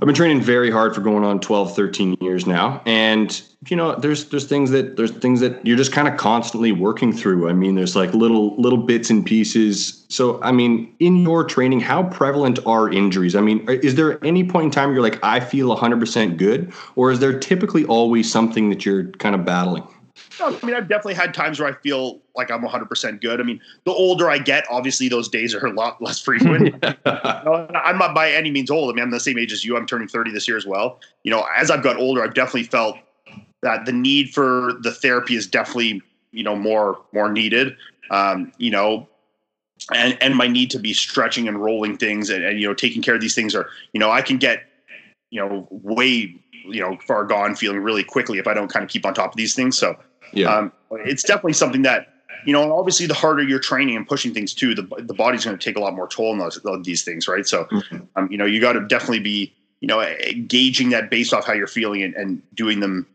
I've been training very hard for going on 12, 13 years now, and you know there's there's things that there's things that you're just kind of constantly working through. I mean, there's like little little bits and pieces. So I mean, in your training, how prevalent are injuries? I mean, is there any point in time you're like, I feel 100% good, or is there typically always something that you're kind of battling? No, I mean, I've definitely had times where I feel like I'm 100% good. I mean, the older I get, obviously those days are a lot (laughs) less frequent. No, I'm not by any means old. I mean, I'm the same age as you. I'm turning 30 this year as well. You know, as I've got older, I've definitely felt that the need for the therapy is definitely, you know, more more needed. Um, you know, and and my need to be stretching and rolling things and, and you know taking care of these things are, you know, I can get, you know, way you know far gone feeling really quickly if I don't kind of keep on top of these things. So yeah. um, it's definitely something that you know. And obviously, the harder you're training and pushing things too, the the body's going to take a lot more toll on those on these things, right? So, Mhm. um, you know, you got to definitely be you know gauging that based off how you're feeling and, and doing them,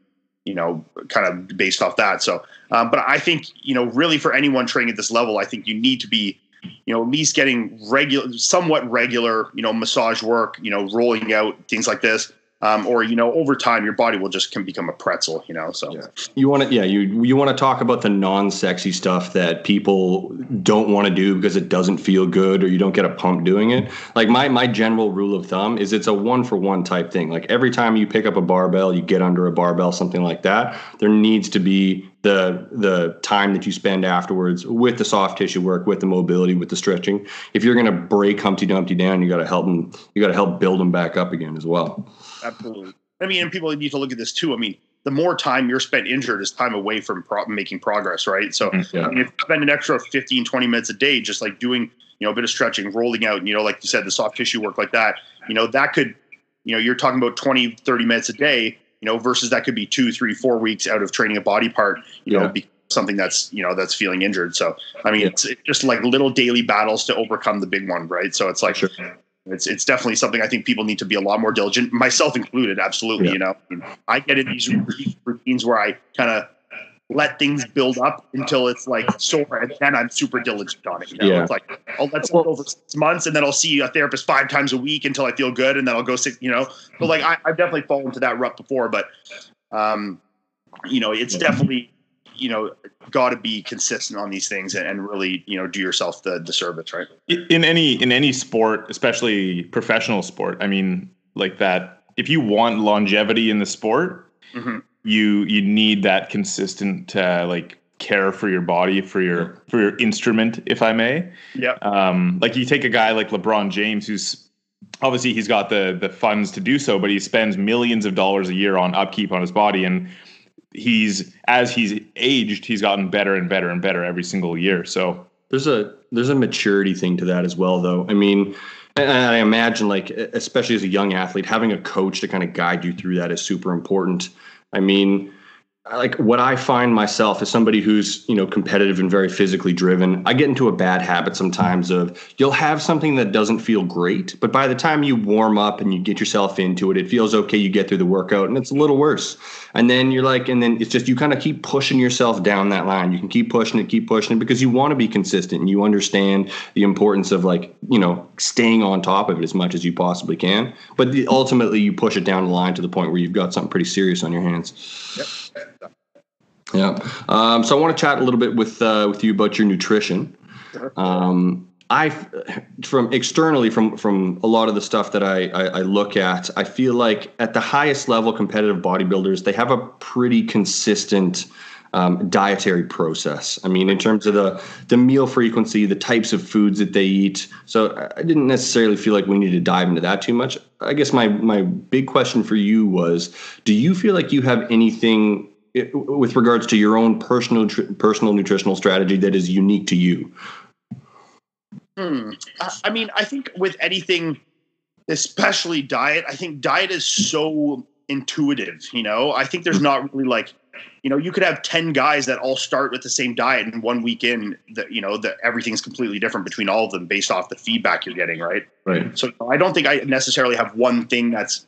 you know, kind of based off that. So, um, but I think you know, really for anyone training at this level, I think you need to be you know at least getting regular somewhat regular you know massage work you know rolling out things like this um, or you know over time your body will just can become a pretzel you know so Yeah. You want to, yeah, you you want to talk about the non-sexy stuff that people don't want to do because it doesn't feel good or you don't get a pump doing it. Like my my general rule of thumb is it's a one for one type thing. Like every time you pick up a barbell, you get under a barbell, something like that. There needs to be the the time that you spend afterwards with the soft tissue work, with the mobility, with the stretching. If you're going to break Humpty Dumpty down, you got to help them. You got to help build them back up again as well. Absolutely. I mean, and people need to look at this too. I mean, the more time you're spent injured is time away from pro- making progress, right? So, mm, Yeah. I mean, if you spend an extra 15, 20 minutes a day just like doing, you know, a bit of stretching, rolling out, you know, like you said, the soft tissue work like that, you know, that could, you know, you're talking about 20, 30 minutes a day, you know, versus that could be two, three, four weeks out of training a body part, you know, be something that's, you know, that's feeling injured. So, I mean, Yeah. it's, it's just like little daily battles to overcome the big one, right? So it's like, Sure. it's it's definitely something I think people need to be a lot more diligent, myself included. Absolutely, Yeah. you know, I get in these routines where I kind of let things build up until it's like sore, and then I'm super diligent on it. You know, Yeah. it's like I'll let something go for six months, and then I'll see a therapist five times a week until I feel good, and then I'll go six. You know, but like I, I've definitely fallen into that rut before, but um, you know, it's definitely you know got to be consistent on these things and, and really you know do yourself the the service right in any in any sport especially professional sport i mean like that if you want longevity in the sport Mhm. You you need that consistent uh, like care for your body for your for your instrument if i may yeah um like you take a guy like lebron james who's obviously he's got the the funds to do so but he spends millions of dollars a year on upkeep on his body and he's as he's aged, he's gotten better and better and better every single year. So there's a there's a maturity thing to that as well, though. I mean, and I imagine like especially as a young athlete, having a coach to kind of guide you through that is super important. I mean, like what I find myself as somebody who's you know competitive and very physically driven, I get into a bad habit sometimes of you'll have something that doesn't feel great, but by the time you warm up and you get yourself into it, it feels okay. You get through the workout and it's a little worse, and then you're like, and then it's just you kind of keep pushing yourself down that line. You can keep pushing it, keep pushing it because you want to be consistent and you understand the importance of like you know staying on top of it as much as you possibly can. But the, ultimately, you push it down the line to the point where you've got something pretty serious on your hands. Yep. Yeah. Um, so I want to chat a little bit with uh, with you about your nutrition. Um, I, from externally, from from a lot of the stuff that I, I, I look at, I feel like at the highest level, competitive bodybuilders they have a pretty consistent um, dietary process. I mean, in terms of the the meal frequency, the types of foods that they eat. So I didn't necessarily feel like we need to dive into that too much. I guess my my big question for you was, do you feel like you have anything with regards to your own personal personal nutritional strategy that is unique to you? Hmm. I mean, I think with anything, especially diet, I think diet is so intuitive. You know, I think there's not really like, you know, you could have ten guys that all start with the same diet, and one week in, that you know, that everything's completely different between all of them based off the feedback you're getting, right? Right. So I don't think I necessarily have one thing that's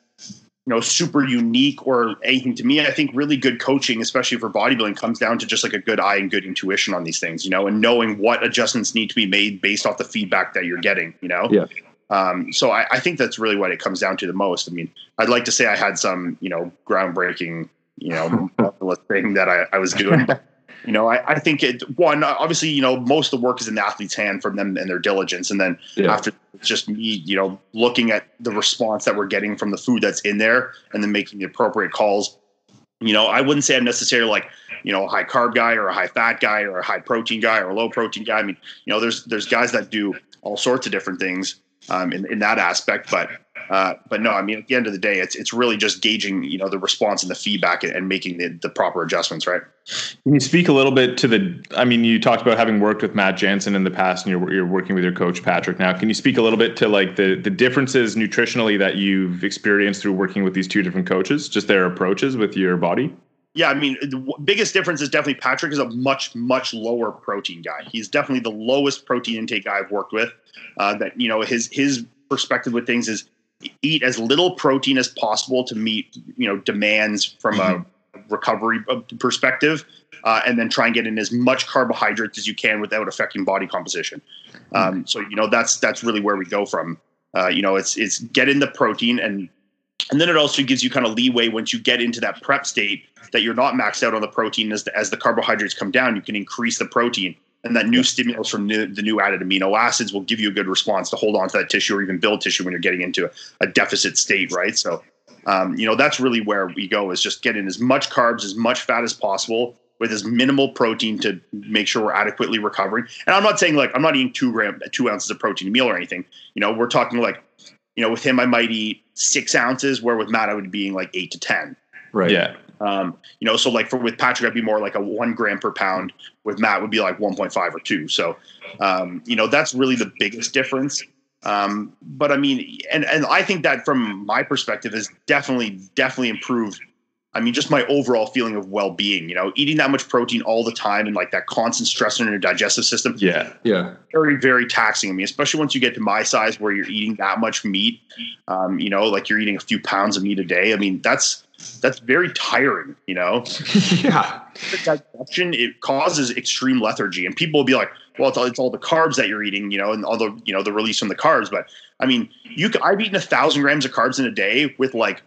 you know super unique or anything to me. I think really good coaching especially for bodybuilding comes down to just like a good eye and good intuition on these things you know and knowing what adjustments need to be made based off the feedback that you're getting you know? Yeah. Um, so I, I think that's really what it comes down to the most. I mean i'd like to say i had some you know groundbreaking you know (laughs) thing that I, I was doing (laughs) you know, I, I think it one obviously you know most of the work is in the athlete's hand from them and their diligence, and then yeah. after just me, you know, looking at the response that we're getting from the food that's in there, and then making the appropriate calls. You know, I wouldn't say I'm necessarily like you know a high carb guy or a high fat guy or a high protein guy or a low protein guy. I mean, you know, there's there's guys that do all sorts of different things um, in in that aspect, but uh, but no, I mean, at the end of the day, it's it's really just gauging, you know, the response and the feedback and, and, making the, the proper adjustments, right? Can you speak a little bit to the? I mean, you talked about having worked with Matt Jansen in the past, and you're you're working with your coach Patrick now. Can you speak a little bit to like the the differences nutritionally that you've experienced through working with these two different coaches, just their approaches with your body? Yeah, I mean, the biggest difference is definitely Patrick is a much much lower protein guy. He's definitely the lowest protein intake guy I've worked with. Uh, that you know his his perspective with things is eat as little protein as possible to meet you know demands from mm-hmm. a recovery uh, perspective uh, and then try and get in as much carbohydrates as you can without affecting body composition mm-hmm. um, so you know that's that's really where we go from uh, you know it's it's get in the protein and and then it also gives you kind of leeway once you get into that prep state that you're not maxed out on the protein as the, as the carbohydrates come down you can increase the protein and that new stimulus from new, the new added amino acids will give you a good response to hold on to that tissue or even build tissue when you're getting into a, a deficit state, right? So, um, you know, that's really where we go is just getting as much carbs, as much fat as possible with as minimal protein to make sure we're adequately recovering. And I'm not saying like I'm not eating two gram, two ounces of protein a meal or anything. You know, we're talking like, you know, with him I might eat six ounces, where with Matt I would be eating like eight to ten. Right. Yeah. Um, you know, so like for with Patrick, I'd be more like a one gram per pound. With Matt, would be like 1.5 or two. So, um, you know, that's really the biggest difference. Um, but I mean, and and I think that from my perspective has definitely definitely improved. I mean, just my overall feeling of well being. You know, eating that much protein all the time and like that constant stress on your digestive system. Yeah, yeah, very very taxing. I mean, especially once you get to my size where you're eating that much meat. Um, you know, like you're eating a few pounds of meat a day. I mean, that's that's very tiring, you know? (laughs) yeah. Digestion, it causes extreme lethargy. And people will be like, well, it's all, it's all the carbs that you're eating, you know, and all the, you know, the release from the carbs. But I mean, you I've eaten a thousand grams of carbs in a day with like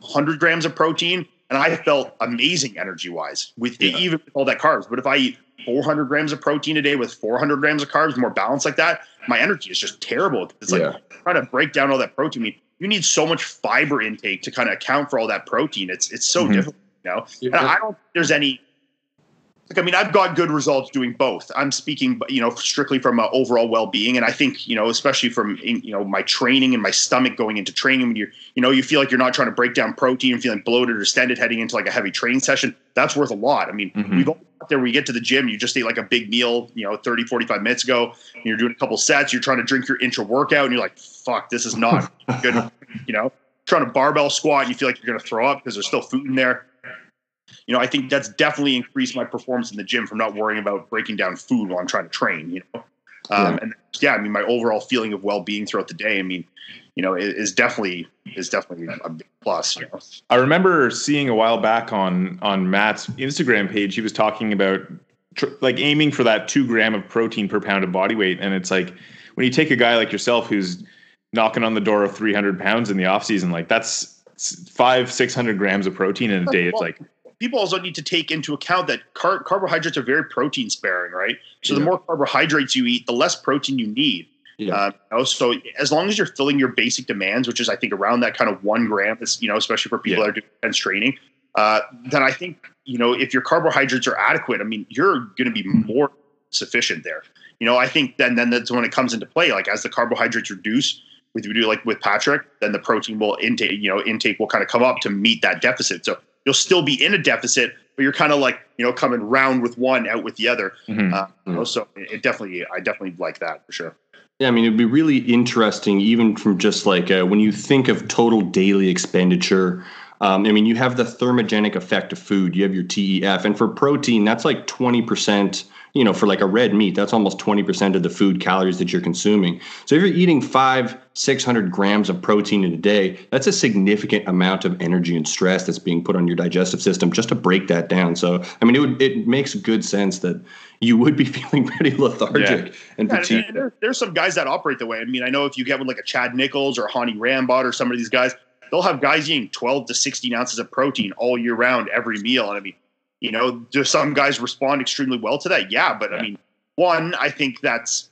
100 grams of protein. And I felt amazing energy wise with yeah. even with all that carbs. But if I eat 400 grams of protein a day with 400 grams of carbs, more balanced like that, my energy is just terrible. It's like yeah. trying to break down all that protein. I mean, you need so much fiber intake to kind of account for all that protein. It's it's so mm-hmm. difficult, you know. And I don't there's any like I mean, I've got good results doing both. I'm speaking, you know, strictly from uh, overall well-being, and I think you know, especially from you know my training and my stomach going into training when you're, you know you feel like you're not trying to break down protein, feeling bloated or distended heading into like a heavy training session. That's worth a lot. I mean, mm-hmm. we've all there where you get to the gym, you just ate like a big meal, you know, 30, 45 minutes ago, and you're doing a couple sets, you're trying to drink your intra workout, and you're like, fuck, this is not good. (laughs) You know, trying to barbell squat, and you feel like you're going to throw up because there's still food in there you know, I think that's definitely increased my performance in the gym from not worrying about breaking down food while I'm trying to train, you know. Um, yeah. and yeah, I mean, my overall feeling of well-being throughout the day, I mean, you know, is, is definitely is definitely a big plus. You know? I remember seeing a while back on on Matt's Instagram page, he was talking about tr- like aiming for that two gram of protein per pound of body weight, and it's like when you take a guy like yourself who's knocking on the door of 300 pounds in the off season, like that's five, 600 grams of protein in a day. It's like people also need to take into account that car- carbohydrates are very protein sparing, right? So yeah. the more carbohydrates you eat, the less protein you need. Yeah. Uh, you know, so as long as you're filling your basic demands, which is I think around that kind of one gram, you know, especially for people yeah. that are doing intense training, uh, then I think you know if your carbohydrates are adequate, I mean, you're going to be more sufficient there. You know, I think then then that's when it comes into play. Like as the carbohydrates reduce, with you do like with Patrick, then the protein will intake, you know, intake will kind of come up to meet that deficit. So you'll still be in a deficit, but you're kind of like you know coming round with one, out with the other. Mm-hmm. Uh, you know, so it definitely, I definitely like that for sure. Yeah, I mean, it'd be really interesting, even from just like uh, when you think of total daily expenditure. Um, I mean, you have the thermogenic effect of food. You have your TEF, and for protein, that's like twenty percent you know, for like a red meat, that's almost 20% of the food calories that you're consuming. So if you're eating five, 600 grams of protein in a day, that's a significant amount of energy and stress that's being put on your digestive system just to break that down. So, I mean, it would, it makes good sense that you would be (laughs) feeling pretty lethargic yeah. and fatigued. Yeah, there, there's some guys that operate the way. I mean, I know if you get with like a Chad Nichols or Hany Rambod or some of these guys, they'll have guys eating 12 to 16 ounces of protein all year round every meal. And I mean, you know, do some guys respond extremely well to that? Yeah, but yeah. I mean, one, I think that's.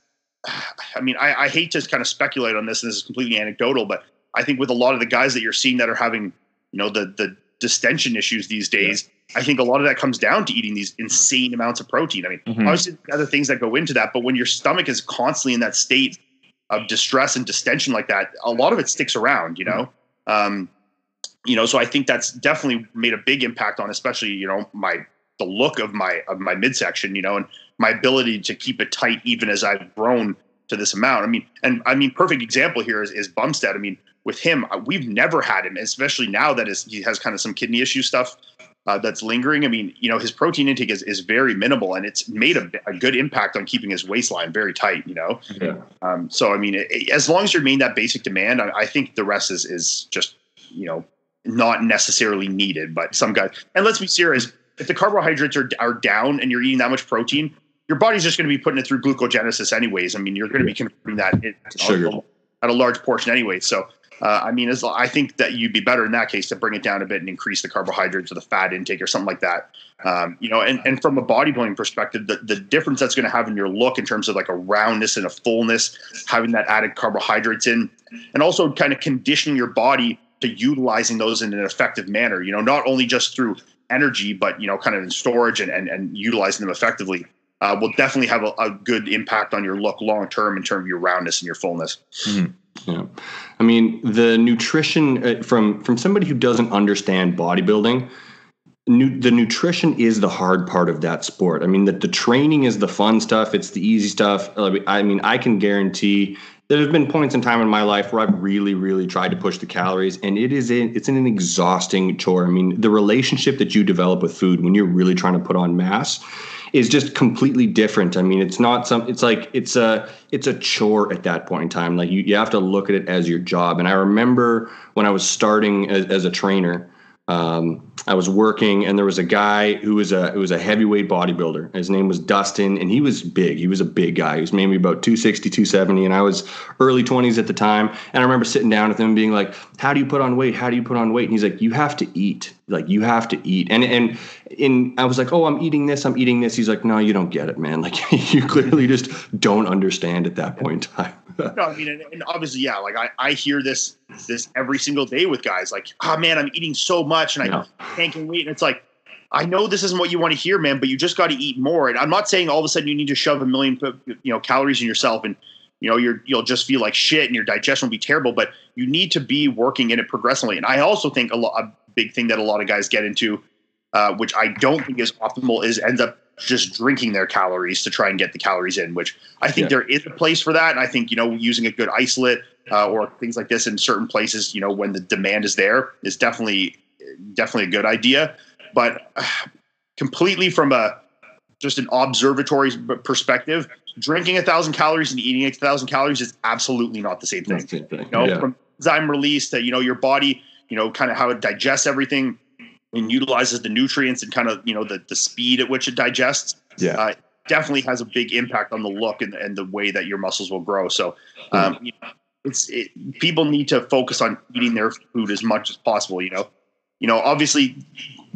I mean, I, I hate to kind of speculate on this, and this is completely anecdotal, but I think with a lot of the guys that you're seeing that are having, you know, the the distension issues these days, yeah. I think a lot of that comes down to eating these insane amounts of protein. I mean, mm-hmm. obviously other things that go into that, but when your stomach is constantly in that state of distress and distension like that, a lot of it sticks around, you know. Mm-hmm. Um, you know, so I think that's definitely made a big impact on, especially you know, my the look of my of my midsection, you know, and my ability to keep it tight even as I've grown to this amount. I mean, and I mean, perfect example here is, is Bumstead. I mean, with him, uh, we've never had him, especially now that is, he has kind of some kidney issue stuff uh, that's lingering. I mean, you know, his protein intake is, is very minimal, and it's made a, a good impact on keeping his waistline very tight. You know, yeah. Um, so I mean, it, as long as you're meeting that basic demand, I, I think the rest is is just you know not necessarily needed, but some guys. And let's be serious: if the carbohydrates are are down and you're eating that much protein, your body's just going to be putting it through glucogenesis anyways. I mean, you're going to be converting that at a large portion anyway. So, uh, I mean, as I think that you'd be better in that case to bring it down a bit and increase the carbohydrates or the fat intake or something like that. Um, you know, and, and from a bodybuilding perspective, the, the difference that's going to have in your look in terms of like a roundness and a fullness, having that added carbohydrates in, and also kind of conditioning your body to utilizing those in an effective manner. You know, not only just through energy, but you know, kind of in storage and and, and utilizing them effectively. Uh, will definitely have a, a, good impact on your look long term in terms of your roundness and your fullness. Mm-hmm. Yeah, I mean the nutrition uh, from from somebody who doesn't understand bodybuilding. Nu- the nutrition is the hard part of that sport. I mean, the, the training is the fun stuff. It's the easy stuff. I mean, I can guarantee there have been points in time in my life where I've really, really tried to push the calories, and it is a, it's an exhausting chore. I mean, the relationship that you develop with food when you're really trying to put on mass is just completely different. I mean, it's not some. It's like it's a it's a chore at that point in time. Like you, you have to look at it as your job. And I remember when I was starting as, as a trainer um, I was working, and there was a guy who was a who was a heavyweight bodybuilder. His name was Dustin, and he was big. He was a big guy. He was maybe about 260, 270, and I was early 20s at the time. And I remember sitting down with him and being like, "How do you put on weight? How do you put on weight?" And he's like, "You have to eat. Like you have to eat." And and in I was like, "Oh, I'm eating this. I'm eating this." He's like, "No, you don't get it, man. Like (laughs) you clearly just don't understand at that point in time." (laughs) no, I mean, and, and, obviously, yeah, like I, I hear this this every single day with guys like, oh man, I'm eating so much and I can't gain weight, and it's like, I know this isn't what you want to hear, man, but you just got to eat more. And I'm not saying all of a sudden you need to shove a million, you know, calories in yourself and you know you're you'll just feel like shit and your digestion will be terrible. But you need to be working in it progressively. And I also think a, lot, a big thing that a lot of guys get into, uh, which I don't think is optimal, is ends up just drinking their calories to try and get the calories in. Which I think yeah. there is a place for that. And I think you know using a good isolate uh, or things like this in certain places, you know, when the demand is there, is definitely definitely a good idea. But uh, (sighs) completely from a just an observatory perspective, drinking a thousand calories and eating a thousand calories is absolutely not the same thing. Same thing. You know, yeah. from enzyme release to you know your body, you know, kind of how it digests everything and utilizes the nutrients and kind of you know the the speed at which it digests. Yeah. Uh, definitely has a big impact on the look and, and the way that your muscles will grow. So, um, you know, it's it, people need to focus on eating their food as much as possible. You know, you know, obviously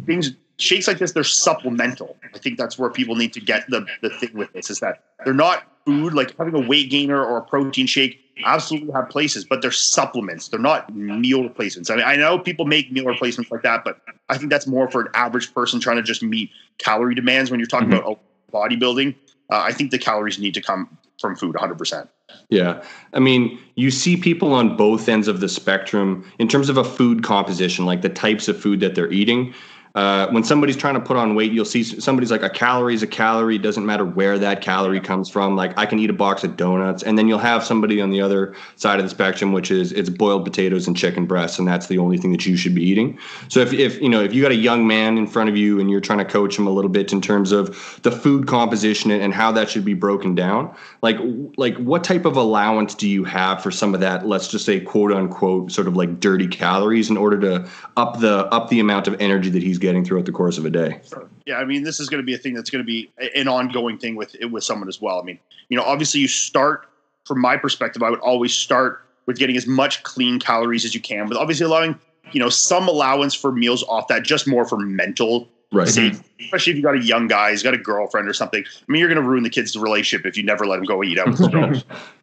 things shakes like this they're supplemental. I think that's where people need to get the the thing with this is that they're not food like having a weight gainer or a protein shake absolutely have places, but they're supplements. They're not meal replacements. I mean, I know people make meal replacements like that, but I think that's more for an average person trying to just meet calorie demands. When you're talking mm-hmm. about bodybuilding, uh, I think the calories need to come from food 100%. Yeah. I mean, you see people on both ends of the spectrum in terms of a food composition, like the types of food that they're eating. Uh, when somebody's trying to put on weight, you'll see somebody's like a calorie is a calorie. Doesn't matter where that calorie comes from. Like I can eat a box of donuts, and then you'll have somebody on the other side of the spectrum, which is it's boiled potatoes and chicken breasts, and that's the only thing that you should be eating. So if, if you know if you got a young man in front of you and you're trying to coach him a little bit in terms of the food composition and how that should be broken down, like like what type of allowance do you have for some of that? Let's just say quote unquote sort of like dirty calories in order to up the up the amount of energy that he's getting throughout the course of a day. Yeah, I mean, this is going to be a thing that's going to be an ongoing thing with with someone as well. I mean, you know, obviously, you start from my perspective. I would always start with getting as much clean calories as you can, but obviously allowing you know some allowance for meals off that, just more for mental right. safety. Mm-hmm. Especially if you got a young guy, he's got a girlfriend or something. I mean, you're going to ruin the kid's relationship if you never let him go eat out with his girl.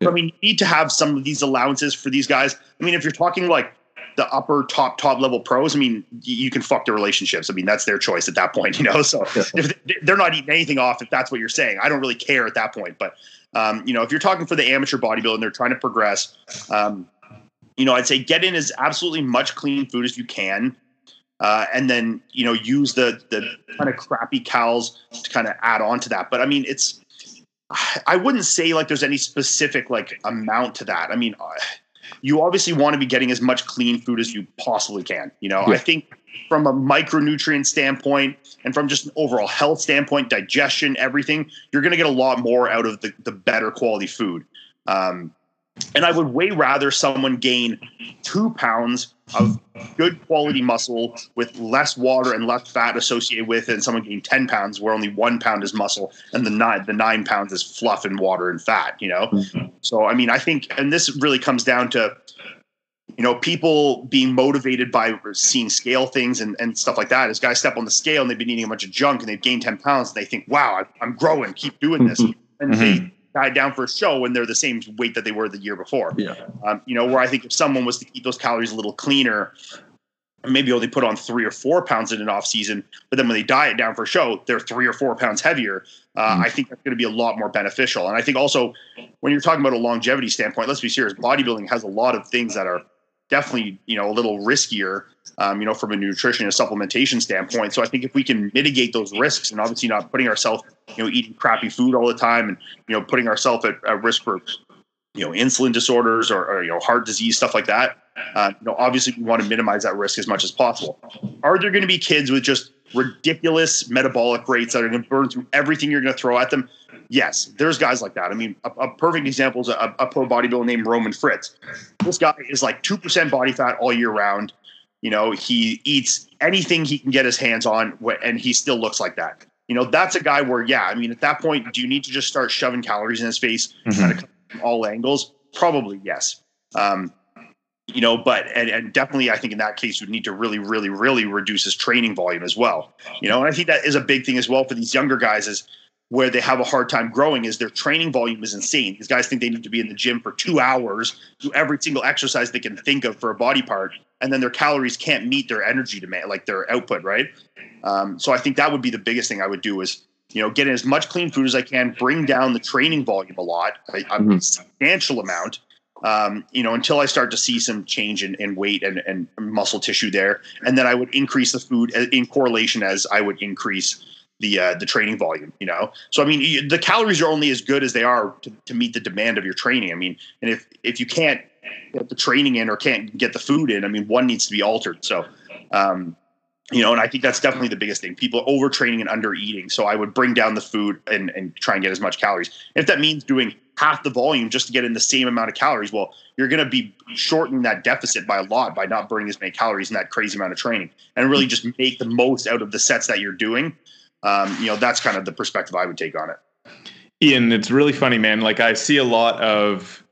yeah. I mean, you need to have some of these allowances for these guys. I mean, if you're talking like the upper top top level pros, I mean, you can fuck their relationships. I mean, that's their choice at that point, (laughs) you know. So if they're not eating anything off, if that's what you're saying, I don't really care at that point. But um, you know, if you're talking for the amateur bodybuilder and they're trying to progress, um, you know, I'd say get in as absolutely much clean food as you can. Uh, and then you know use the the kind of crappy cows to kind of add on to that. But I mean, it's I wouldn't say like there's any specific like amount to that. I mean, you obviously want to be getting as much clean food as you possibly can. You know, yeah. I think from a micronutrient standpoint and from just an overall health standpoint, digestion, everything, you're going to get a lot more out of the, the better quality food. Um, and I would way rather someone gain two pounds of good quality muscle with less water and less fat associated with it, and someone gain 10 pounds where only one pound is muscle and the nine the nine pounds is fluff and water and fat, you know? Mm-hmm. So I mean I think and this really comes down to you know, people being motivated by seeing scale things and, and stuff like that. As guys step on the scale and they've been eating a bunch of junk and they've gained 10 pounds, and they think, wow, I'm growing, keep doing this. And mm-hmm. they died down for a show when they're the same weight that they were the year before. Yeah. Um, you know, where I think if someone was to keep those calories a little cleaner, maybe only put on three or four pounds in an off season, but then when they diet down for a show, they're three or four pounds heavier. Uh, mm. I think that's going to be a lot more beneficial. And I think also when you're talking about a longevity standpoint, let's be serious. Bodybuilding has a lot of things that are definitely you know a little riskier um, you know from a nutrition and supplementation standpoint so i think if we can mitigate those risks and obviously not putting ourselves you know eating crappy food all the time and you know putting ourselves at, at risk for you know insulin disorders or, or, you know heart disease stuff like that uh, you know obviously we want to minimize that risk as much as possible are there going to be kids with just ridiculous metabolic rates that are going to burn through everything you're going to throw at them yes, there's guys like that. I mean, a, a perfect example is a, a, pro bodybuilder named Roman Fritz. This guy is like 2% body fat all year round. You know, he eats anything he can get his hands on, and he still looks like that. You know, that's a guy where, yeah, I mean, at that point, do you need to just start shoving calories in his face mm-hmm. kind of from all angles? Probably yes. Um, you know, but and, and definitely, I think in that case, you need to really, really, really reduce his training volume as well. You know, and I think that is a big thing as well for these younger guys. Is where they have a hard time growing is their training volume is insane. These guys think they need to be in the gym for two hours, do every single exercise they can think of for a body part, and then their calories can't meet their energy demand, like their output, right? Um, so I think that would be the biggest thing I would do is you know get in as much clean food as I can, bring down the training volume a lot, a, a Mhm. substantial amount. Um, you know, until I start to see some change in, in weight and, and muscle tissue there, and then I would increase the food uh, in correlation as I would increase the uh, the training volume. You know, so I mean, the calories are only as good as they are to, to meet the demand of your training. I mean, and if if you can't get the training in or can't get the food in, I mean, one needs to be altered. So, um, you know, and I think that's definitely the biggest thing. People overtraining and under eating. So I would bring down the food and, and try and get as much calories. And if that means doing half the volume just to get in the same amount of calories, well, you're going to be shortening that deficit by a lot by not burning as many calories in that crazy amount of training and really just make the most out of the sets that you're doing. Um, you know, that's kind of the perspective I would take on it. Iain, it's really funny, man. Like I see a lot of,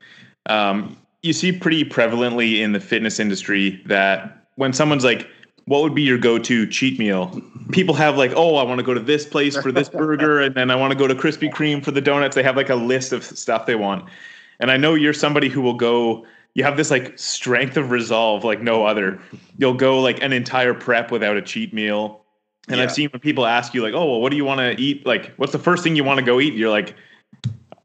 um, you see pretty prevalently in the fitness industry that when someone's like, "What would be your go-to cheat meal?" People have like, "Oh, I want to go to this place for this burger, and then I want to go to Krispy Kreme for the donuts." They have like a list of stuff they want, and I know you're somebody who will go. You have this like strength of resolve like no other. You'll go like an entire prep without a cheat meal. And Yeah. I've seen when people ask you like, "Oh, well, what do you want to eat? Like, what's the first thing you want to go eat?" You're like,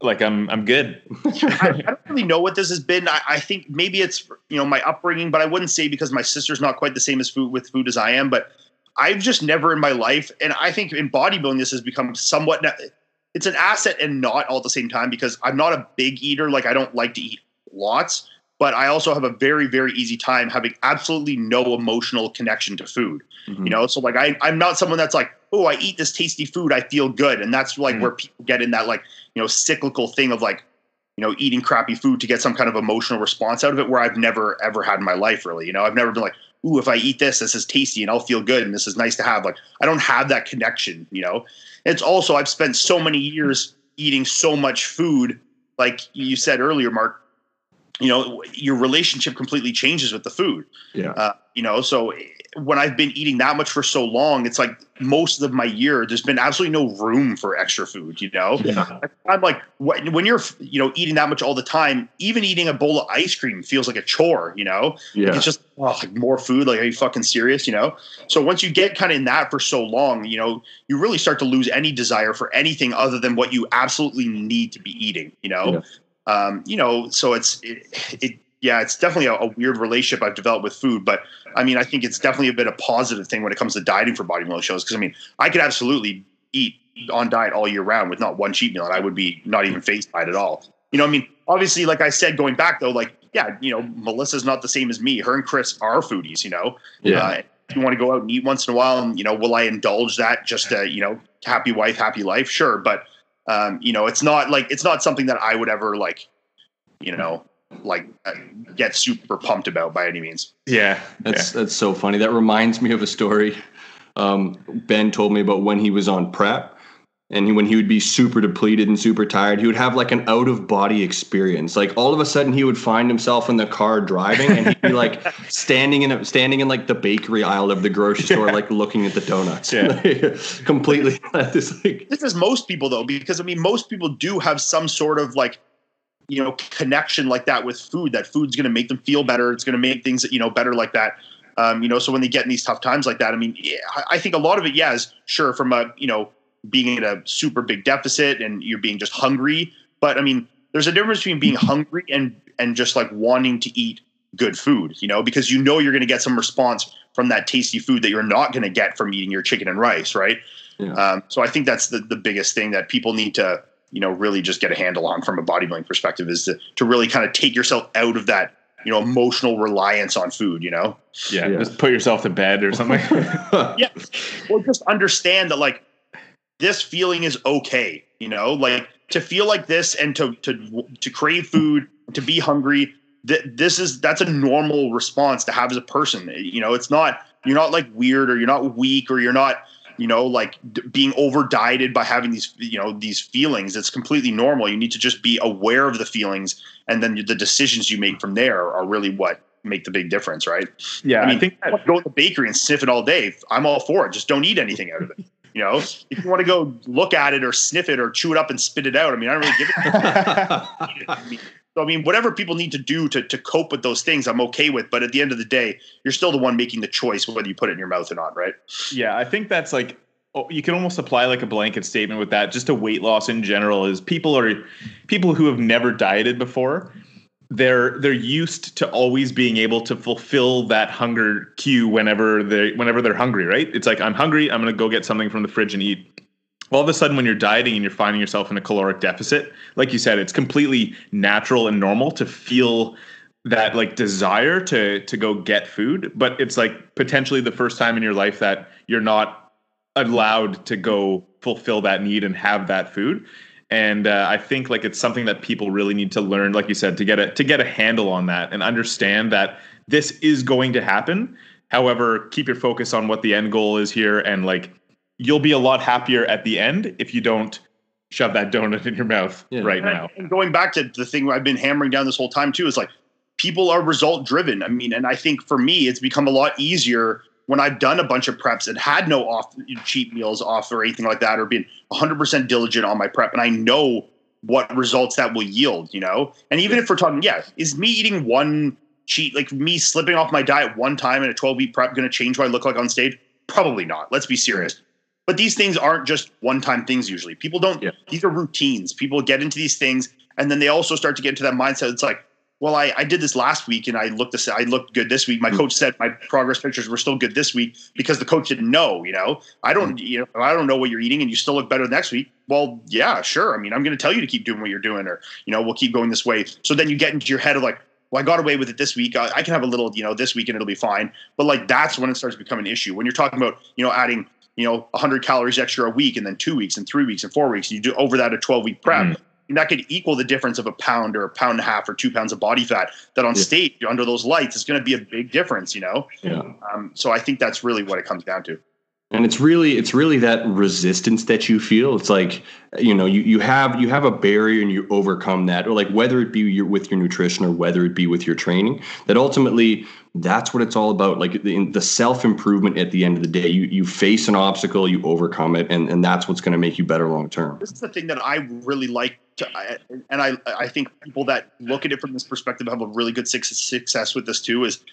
"Like, I'm I'm good." I, (laughs) I don't really know what this has been. I, I think maybe it's you know my upbringing, but I wouldn't say because my sister's not quite the same as food with food as I am. But I've just never in my life, and I think in bodybuilding this has become somewhat. It's an asset and not all at the same time because I'm not a big eater. Like I don't like to eat lots, but I also have a very very easy time having absolutely no emotional connection to food. Mhm. You know, so like I I'm not someone that's like, oh, I eat this tasty food, I feel good, and that's like Mm. where people get in that like you know cyclical thing of like you know eating crappy food to get some kind of emotional response out of it, where I've never ever had in my life really. You know, I've never been like, ooh, if I eat this, this is tasty and I'll feel good and this is nice to have. Like I don't have that connection. You know, it's also I've spent so many years eating so much food, like you said earlier, Mark. You know, your relationship completely changes with the food Yeah. uh, you know so when i've been eating that much for so long it's like most of my year there's been absolutely no room for extra food you know? Yeah. i'm like when you're you know eating that much all the time even eating a bowl of ice cream feels like a chore you know? Yeah. it's just oh, like more food like are you fucking serious you know? So once you get kind of in that for so long you know you really start to lose any desire for anything other than what you absolutely need to be eating you know? Um, you know so it's it, it yeah it's definitely a, a weird relationship i've developed with food but i mean i think it's definitely a bit of a positive thing when it comes to dieting for bodybuilding shows because i mean i could absolutely eat on diet all year round with not one cheat meal and i would be not even phased by it at all. You know i mean obviously like i said going back though like yeah you know melissa's not the same as me. Her and chris are foodies you know? Yeah. uh, if you want to go out and eat once in a while and you know will i indulge that just to you know happy wife happy life? Sure but um, you know it's not like it's not something that i would ever like you know like uh, get super pumped about by any means Yeah, That's that's so funny. That reminds me of a story. Um, ben told me about when he was on prep, and he, when he would be super depleted and super tired, he would have like an out of body experience. Like all of a sudden, he would find himself in the car driving, and he'd be like (laughs) standing in a, standing in like the bakery aisle of the grocery store, like looking at the donuts. Yeah. (laughs) completely. (laughs) This like this is most people though because i mean most people do have some sort of like you know connection like that with food that food's going to make them feel better. It's going to make things you know better like that. Um, you know so when they get in these tough times like that i mean I- i think a lot of it yeah is sure from a you know being in a super big deficit and you're being just hungry but i mean there's a difference between being hungry and and just like wanting to eat good food you know because you know you're going to get some response from that tasty food that you're not going to get from eating your chicken and rice right? Yeah. um, so I think that's the, the biggest thing that people need to, you know, really just get a handle on from a bodybuilding perspective is to, to really kind of take yourself out of that, you know, emotional reliance on food, you know? yeah, Yeah. Just put yourself to bed or something. (laughs) Yeah. Or just understand that like this feeling is okay, you know, like to feel like this and to, to, to crave food, to be hungry, th- this is, that's a normal response to have as a person. You know, it's not, you're not like weird or you're not weak or you're not, you know, like d- being over dieted by having these, you know, these feelings. It's completely normal. You need to just be aware of the feelings, and then the decisions you make from there are really what make the big difference, right? yeah, I I, mean, think that, go to the bakery and sniff it all day. I'm all for it. Just don't eat anything out of it. (laughs) You know, if you want to go look at it or sniff it or chew it up and spit it out, I mean, I don't really give (laughs) (laughs) it. I mean, so I mean, whatever people need to do to to cope with those things, I'm okay with. But at the end of the day, you're still the one making the choice whether you put it in your mouth or not, right? Yeah, I think that's like oh, you can almost apply like a blanket statement with that. Just to weight loss in general is people are people who have never dieted before they're they're used to always being able to fulfill that hunger cue whenever they whenever they're hungry, right? It's like I'm hungry, I'm gonna go get something from the fridge and eat. All of a sudden, when you're dieting and you're finding yourself in a caloric deficit, like you said, it's completely natural and normal to feel that like desire to to go get food, but it's like potentially the first time in your life that you're not allowed to go fulfill that need and have that food and uh, I think like it's something that people really need to learn, like you said, to get a to get a handle on that and understand that this is going to happen. However, keep your focus on what the end goal is here, and like you'll be a lot happier at the end if you don't shove that donut in your mouth yeah. right and, now. And going back to the thing I've been hammering down this whole time too is like people are result driven. I mean, and I think for me, it's become a lot easier when I've done a bunch of preps and had no off cheap meals off or anything like that, or been 100% diligent on my prep, and I know what results that will yield, you know? And even if we're talking, yeah, is me eating one cheat, like me slipping off my diet one time in a 12 week prep, going to change what I look like on stage? Probably not. Let's be serious. But these things aren't just one time things usually. People don't, yeah. these are routines. People get into these things and then they also start to get into that mindset. It's like, well, I, I did this last week and I looked this I looked good this week. My hmm. coach said my progress pictures were still good this week because the coach didn't know, you know. I don't hmm. you know I don't know what you're eating and you still look better next week. Well, yeah, sure. I mean, I'm gonna tell you to keep doing what you're doing or you know, we'll keep going this way. So then you get into your head of like, well, I got away with it this week. I, I can have a little, you know, this week and it'll be fine. But like that's when it starts to become an issue. When you're talking about, you know, adding you know 100 calories extra a week and then two weeks and three weeks and four weeks and you do over that a 12 week prep mm that could equal the difference of a pound or a pound and a half or two pounds of body fat that on yeah. stage under those lights is going to be a big difference you know yeah. Um, so i think that's really what it comes down to and it's really it's really that resistance that you feel. It's like you know you, you have you have a barrier and you overcome that or like whether it be your, with your nutrition or whether it be with your training that ultimately that's what it's all about. Like the, the self improvement at the end of the day you you face an obstacle you overcome it and and that's what's going to make you better long term. This is the thing that i really like to, and i i think people that look at it from this perspective have a really good success with this too is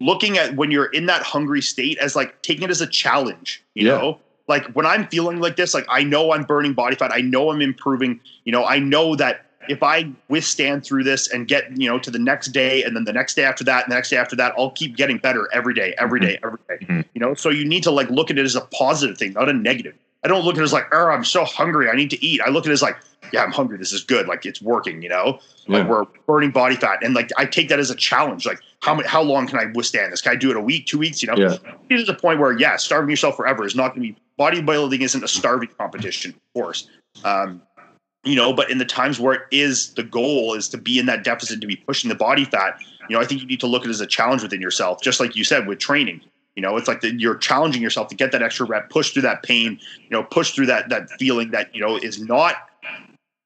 looking at when you're in that hungry state as like taking it as a challenge you yeah. know like when i'm feeling like this like i know i'm burning body fat i know i'm improving you know i know that if I withstand through this and get, you know, to the next day and then the next day after that and the next day after that, I'll keep getting better every day, every day, every day. Mm-hmm. You know, so you need to like look at it as a positive thing, not a negative. I don't look at it as like, oh, I'm so hungry. I need to eat. I look at it as like, yeah, I'm hungry. This is good. Like it's working, you know, yeah. like we're burning body fat. And like, I take that as a challenge. Like how many, how long can I withstand this? Can I do it a week, two weeks? You know, yeah. there's a point where, yeah, starving yourself forever is not going to be bodybuilding isn't a starving competition, of course. Um, you know, but in the times where it is the goal is to be in that deficit, to be pushing the body fat, you know, I think you need to look at it as a challenge within yourself, just like you said with training. You know, it's like the, you're challenging yourself to get that extra rep, push through that pain, you know, push through that that feeling that you know is not,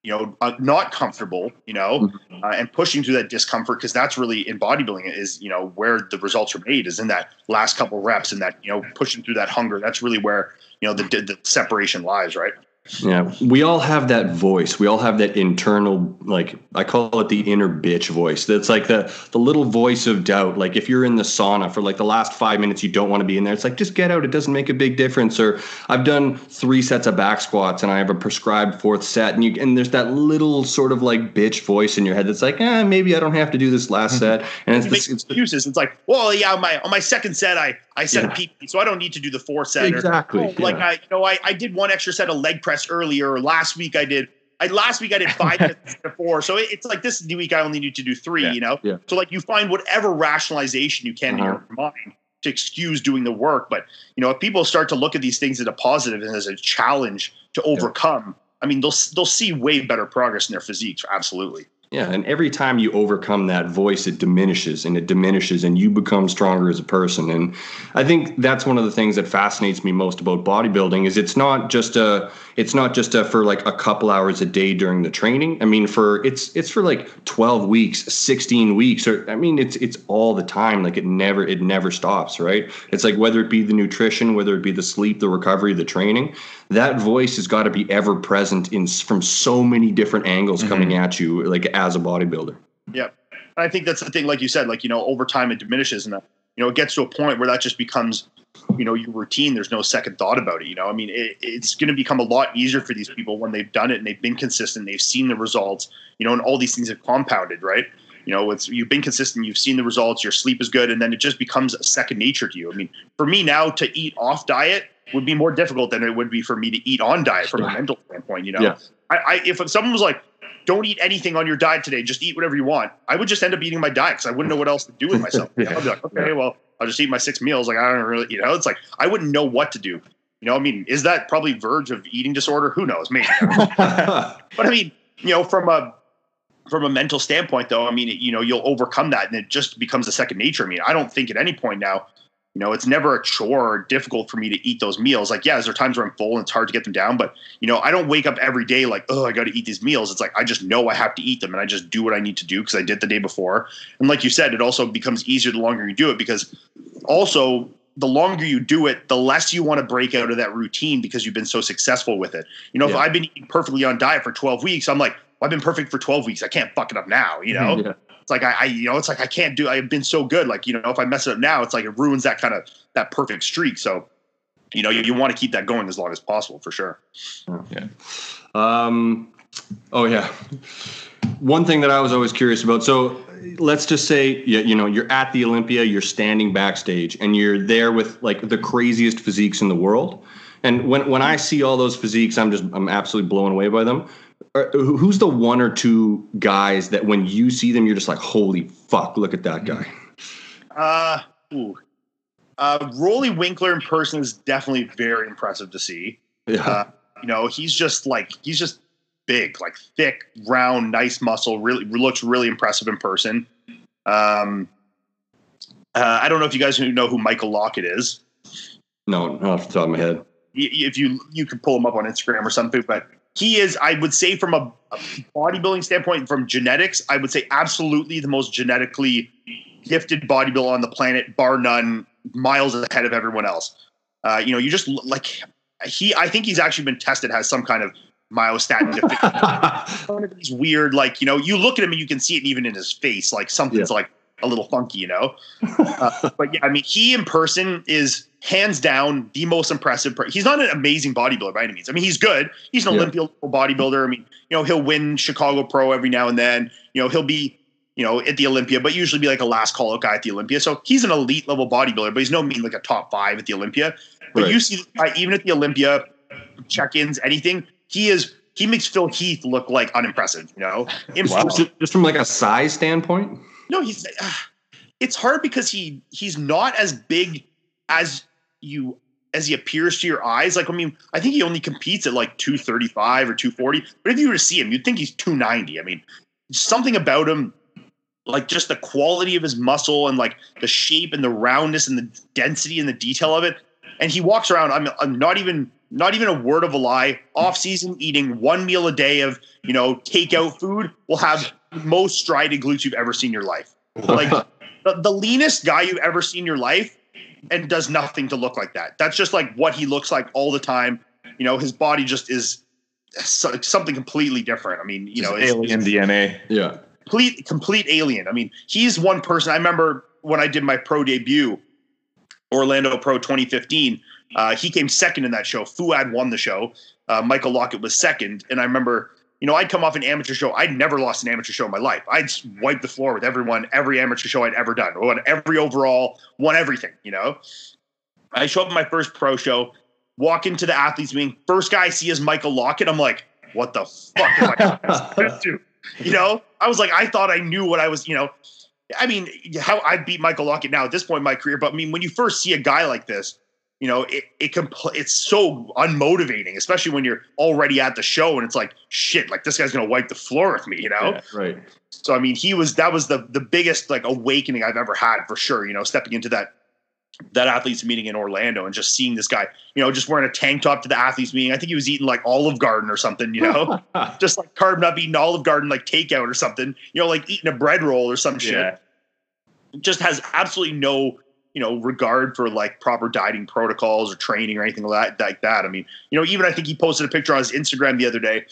you know, uh, not comfortable, you know, mm-hmm. uh, and pushing through that discomfort because that's really in bodybuilding is you know where the results are made is in that last couple reps and that you know pushing through that hunger. That's really where you know the the separation lies, right? Yeah, we all have that voice. We all have that internal, like I call it the inner bitch voice. That's like the the little voice of doubt. Like if you're in the sauna for like the last five minutes, you don't want to be in there. It's like just get out. It doesn't make a big difference. Or I've done three sets of back squats and I have a prescribed fourth set, and you and there's that little sort of like bitch voice in your head that's like, eh, maybe I don't have to do this last mm-hmm. set. And it's, it's excuses. It's like, well, yeah, on my on my second set, I I set yeah. a peak, so I don't need to do the four set. Exactly. Oh, like I, you know, I, I did one extra set of leg press earlier. Last week I did. I last week I did five (laughs) to four. so it, it's like this week I only need to do three. Yeah. You know. Yeah. So like you find whatever rationalization you can uh-huh. in your mind to excuse doing the work. But you know, if people start to look at these things as a positive and as a challenge to overcome, yeah. I mean, they'll they'll see way better progress in their physiques. Absolutely. Yeah, and every time you overcome that voice, it diminishes and it diminishes, and you become stronger as a person. And I think that's one of the things that fascinates me most about bodybuilding is it's not just a it's not just a, for like a couple hours a day during the training. I mean, for it's it's for like twelve weeks, sixteen weeks, or I mean, it's it's all the time. Like it never it never stops, right? It's like whether it be the nutrition, whether it be the sleep, the recovery, the training, that voice has got to be ever present in from so many different angles mm-hmm. coming at you, like as a bodybuilder. Yeah. I think that's the thing, like you said, like, you know, over time it diminishes and, you know, it gets to a point where that just becomes, you know, your routine. There's no second thought about it. You know, I mean, it, it's going to become a lot easier for these people when they've done it and they've been consistent, they've seen the results, you know, and all these things have compounded, right? You know, it's you've been consistent, you've seen the results, your sleep is good, and then it just becomes a second nature to you. I mean, for me now to eat off diet would be more difficult than it would be for me to eat on diet from a mental standpoint. You know, yeah. I, I if someone was like, don't eat anything on your diet today. Just eat whatever you want. I would just end up eating my diet because I wouldn't know what else to do with myself. (laughs) yeah. I'd be like, okay, well, I'll just eat my six meals. Like I don't really, you know, it's like I wouldn't know what to do. You know, I mean, is that probably verge of eating disorder? Who knows? Maybe. (laughs) but I mean, you know, from a from a mental standpoint, though, I mean, you know, you'll overcome that, and it just becomes a second nature. I mean, I don't think at any point now you know, it's never a chore or difficult for me to eat those meals. Like, yeah, there are times where I'm full and it's hard to get them down, but you know, I don't wake up every day like, oh, I got to eat these meals. It's like I just know I have to eat them, and I just do what I need to do because I did the day before. And like you said, it also becomes easier the longer you do it because also the longer you do it, the less you want to break out of that routine because you've been so successful with it. You know, yeah. if I've been eating perfectly on diet for 12 weeks, I'm like, well, I've been perfect for 12 weeks. I can't fuck it up now, you know? (laughs) Yeah. It's like I, I, you know, it's like I can't do. I've been so good. Like you know, if I mess it up now, it's like it ruins that kind of that perfect streak. So, you know, you, you want to keep that going as long as possible for sure. Yeah. Um. Oh yeah. One thing that I was always curious about. So let's just say you, you know you're at the Olympia, you're standing backstage, and you're there with like the craziest physiques in the world. And when when I see all those physiques, I'm just I'm absolutely blown away by them who's the one or two guys that when you see them, you're just like, holy fuck, look at that guy? Uh, ooh. Uh, Roelly Winklaar in person is definitely very impressive to see. Yeah. Uh, you know, he's just like, he's just big, like thick, round, nice muscle, really looks really impressive in person. Um, uh, I don't know if you guys know who Michael Lockett is. No, not off the top of my head. If you you could pull him up on Instagram or something, but he is, I would say, from a, bodybuilding standpoint, from genetics, I would say absolutely the most genetically gifted bodybuilder on the planet, bar none, miles ahead of everyone else. Uh, you know, you just like he. I think he's actually been tested has some kind of myostatin (laughs) One of these weird, like you know, you look at him and you can see it even in his face, like something's yeah. like a little funky, you know. Uh, but yeah, I mean, he in person is hands down the most impressive. Per- he's not an amazing bodybuilder by any means. I mean, he's good. He's an yeah. Olympia bodybuilder. I mean, you know, he'll win Chicago Pro every now and then. You know, he'll be you know at the Olympia, but usually be like a last call out guy at the Olympia. So he's an elite level bodybuilder, but he's no mean like a top five at the Olympia. But right. you see, even at the Olympia check-ins, anything, he is he makes Phil Heath look like unimpressive. You know, wow. just from like a size standpoint. No, he's. Uh, it's hard because he he's not as big as you as he appears to your eyes. Like, I mean, I think he only competes at like 235 or 240. But if you were to see him, you'd think he's 290. I mean, something about him, like just the quality of his muscle and like the shape and the roundness and the density and the detail of it. And he walks around. I'm, I'm not even not even a word of a lie. Off season, eating one meal a day of you know takeout food will have most striated glutes you've ever seen in your life. Like (laughs) the, the leanest guy you've ever seen in your life and does nothing to look like that. That's just like what he looks like all the time. You know, his body just is something completely different. I mean, you just know, alien DNA. Yeah. Complete, complete alien. I mean, he's one person. I remember when I did my pro debut, Orlando Pro 2015. Uh, he came second in that show. Fouad won the show. Uh, Michael Lockett was second, and I remember you know, I'd come off an amateur show. I'd never lost an amateur show in my life. I'd wipe the floor with everyone, every amateur show I'd ever done, won every overall, won everything, you know. I show up at my first pro show, walk into the athletes meeting. First guy I see is Michael Lockett. I'm like, what the fuck am I (laughs) do? You know, I was like, I thought I knew what I was, you know. I mean, how I beat Michael Lockett now at this point in my career, but I mean, when you first see a guy like this, you know, it, it compl- it's so unmotivating, especially when you're already at the show and it's like, shit, like this guy's gonna wipe the floor with me, you know? Yeah, right. So I mean, he was that was the the biggest like awakening I've ever had for sure. You know, stepping into that that athletes meeting in Orlando and just seeing this guy, you know, just wearing a tank top to the athletes meeting. I think he was eating like Olive Garden or something, you know, (laughs) just like carving up eating Olive Garden like takeout or something, you know, like eating a bread roll or some shit. Yeah. Just has absolutely no, you know, regard for like proper dieting protocols or training or anything like that. Like that. I mean, you know, even I think he posted a picture on his Instagram the other day,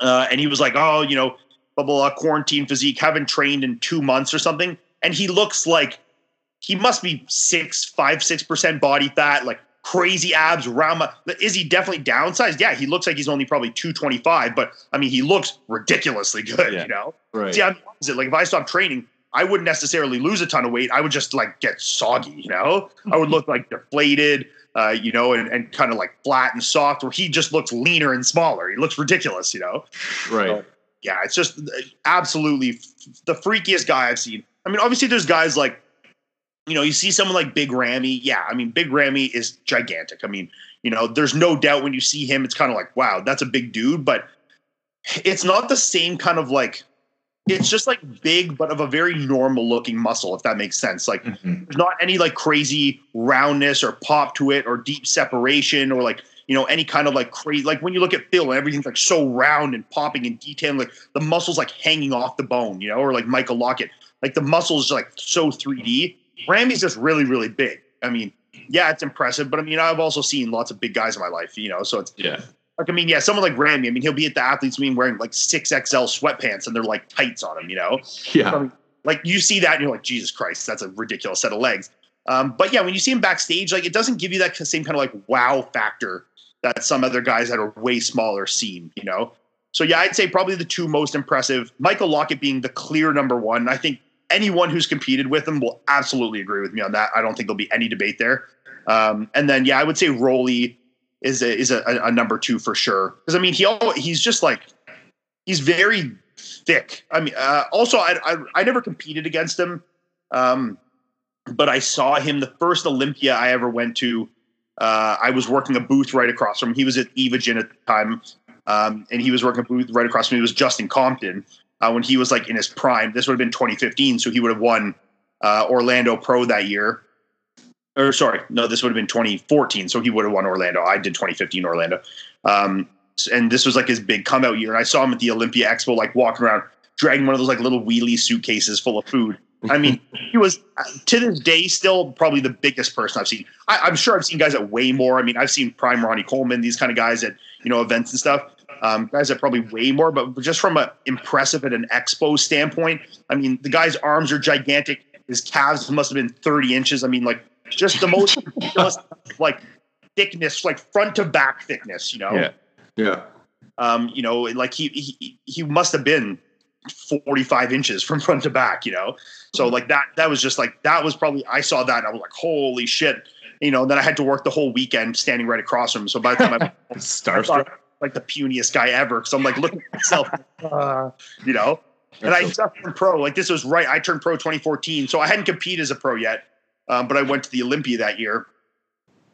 uh, and he was like, "Oh, you know, blah blah blah, quarantine physique, haven't trained in two months or something," and he looks like he must be six, five, six percent body fat, like crazy abs, round. Is he definitely downsized? Yeah, he looks like he's only probably two twenty five, but I mean, he looks ridiculously good. Yeah. You know, Right. see, I'm. Like if I stop training, I wouldn't necessarily lose a ton of weight. I would just like get soggy. You know, I would look like deflated. Uh, you know, and, and kind of like flat and soft, where he just looks leaner and smaller. He looks ridiculous, you know? right. yeah, it's just absolutely f- the freakiest guy I've seen. I mean, obviously, there's guys like, you know, you see someone like Big Rammy. Yeah, I mean, Big Rammy is gigantic. I mean, you know, there's no doubt when you see him, it's kind of like, wow, that's a big dude, but it's not the same kind of like, it's just like big, but of a very normal looking muscle, if that makes sense. Like, Mhm. there's not any like crazy roundness or pop to it or deep separation or like you know any kind of like crazy like when you look at Phil and everything's like so round and popping and detailing like the muscles like hanging off the bone you know or like Michael Lockett like the muscles like so 3D Rammy's just really really big I mean yeah it's impressive but I mean I've also seen lots of big guys in my life you know so it's Yeah. Like I mean yeah someone like Rammy I mean he'll be at the athletes meeting wearing like 6XL sweatpants and they're like tights on him you know Yeah. like you see that and you're like, Jesus Christ, that's a ridiculous set of legs. Um, but yeah, when you see him backstage, like it doesn't give you that same kind of like wow factor that some other guys that are way smaller seem, you know? So yeah, I'd say probably the two most impressive, Michael Lockett being the clear number one. I think anyone who's competed with him will absolutely agree with me on that. I don't think there'll be any debate there. Um, and then yeah, I would say Roelly is a, is a, a number two for sure. Because I mean, he he's just like he's very thick. I mean, uh, also I, I I never competed against him, um, but I saw him the first Olympia I ever went to. Uh, I was working a booth right across from him. He was at Evogen at the time, um, and he was working a booth right across from me. It was Justin Compton uh, when he was like in his prime. This would have been 2015, so he would have won uh, Orlando Pro that year. Or sorry, no, this would have been 2014, so he would have won Orlando. I did 2015 Orlando. Um, and this was like his big come out year. And I saw him at the Olympia Expo, like walking around, dragging one of those like little wheelie suitcases full of food. I mean, (laughs) he was uh, to this day still probably the biggest person I've seen. I, I'm sure I've seen guys at way more. I mean, I've seen Prime Ronnie Coleman, these kind of guys at you know events and stuff. Um, guys that probably way more, but just from a impressive at an expo standpoint, I mean, the guy's arms are gigantic. His calves must have been 30 inches. I mean, like just the most (laughs) ridiculous, like thickness, like front to back thickness. You know, Yeah. Yeah. um, you know, like he he he must have been 45 inches from front to back, you know. So like that that was just like that was probably I saw that and I was like, holy shit. You know, then I had to work the whole weekend standing right across from him. So by the time I, (laughs) I Starstruck. thought like the puniest guy ever. Cause I'm like looking at myself, (laughs) uh, you know. And I just turned pro. Like this was right. I turned pro 2014. So I hadn't competed as a pro yet. Um, but I went to the Olympia that year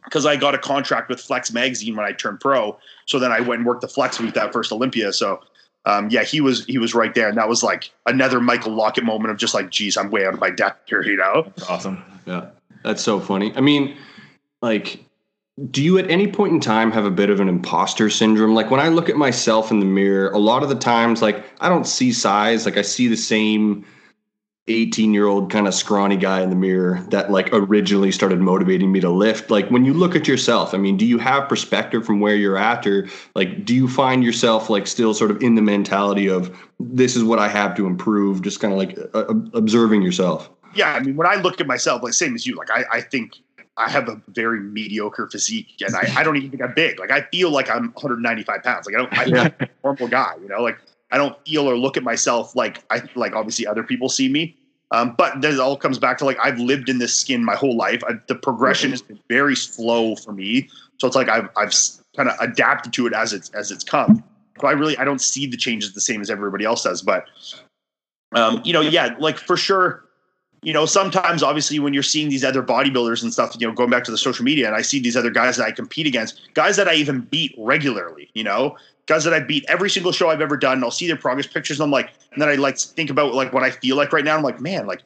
because I got a contract with Flex Magazine when I turned pro. So then I went and worked the Flex booth that first Olympia. So um, yeah, he was he was right there, and that was like another Michael Lockett moment of just like, geez, I'm way out of my depth here, you know. Awesome. Yeah, that's so funny. I mean, like, do you at any point in time have a bit of an imposter syndrome? Like, when I look at myself in the mirror, a lot of the times, like, I don't see size. Like, I see the same 18 year old kind of scrawny guy in the mirror that, like, originally started motivating me to lift. Like, when you look at yourself, I mean, do you have perspective from where you're at? Or, like, do you find yourself, like, still sort of in the mentality of this is what I have to improve, just kind of like uh, observing yourself? Yeah, I mean, when I look at myself, like same as you, like I, I think I have a very mediocre physique, and I, I don't even think I'm big. Like I feel like I'm 195 pounds. Like I don't, I'm a normal guy, you know. Like I don't feel or look at myself like I like obviously other people see me. Um, but then it all comes back to like I've lived in this skin my whole life. I, the progression has been very slow for me, so it's like I've I've kind of adapted to it as it's as it's come. So I really I don't see the changes the same as everybody else does. But um, you know, yeah, like for sure, you know, sometimes obviously when you're seeing these other bodybuilders and stuff, you know, going back to the social media, and I see these other guys that I compete against, guys that I even beat regularly, you know, guys that I beat every single show I've ever done. And I'll see their progress pictures. And I'm like, and then I like think about like what I feel like right now. I'm like, man, like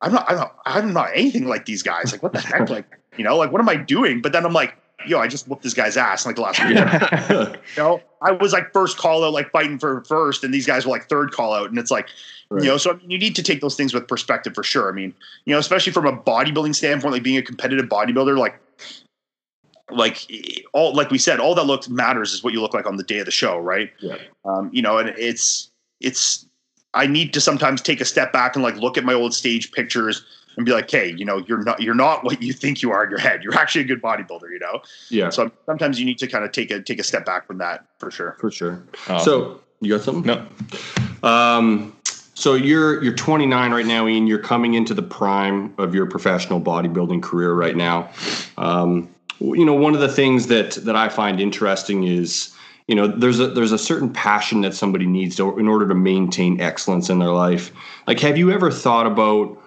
I'm not, I'm not, I'm not anything like these guys. Like, what the heck? Like, you know, like what am I doing? But then I'm like, yo, I just whooped this guy's ass in like the last week. (laughs) you know, I was like first call out, like fighting for first, and these guys were like third call out, and it's like, right. you know, so I mean, you need to take those things with perspective for sure. I mean, you know, especially from a bodybuilding standpoint, like being a competitive bodybuilder, like like all like we said, all that looks matters is what you look like on the day of the show, right? Yeah. Um, you know, and it's it's I need to sometimes take a step back and like look at my old stage pictures and be like, hey, you know, you're not you're not what you think you are in your head. You're actually a good bodybuilder, you know. Yeah. So sometimes you need to kind of take a take a step back from that for sure. For sure. So you got something? No. Um. So you're you're 29 right now, Iain. You're coming into the prime of your professional bodybuilding career right now. Um, you know, one of the things that that I find interesting is you know there's a there's a certain passion that somebody needs to, in order to maintain excellence in their life. Like, have you ever thought about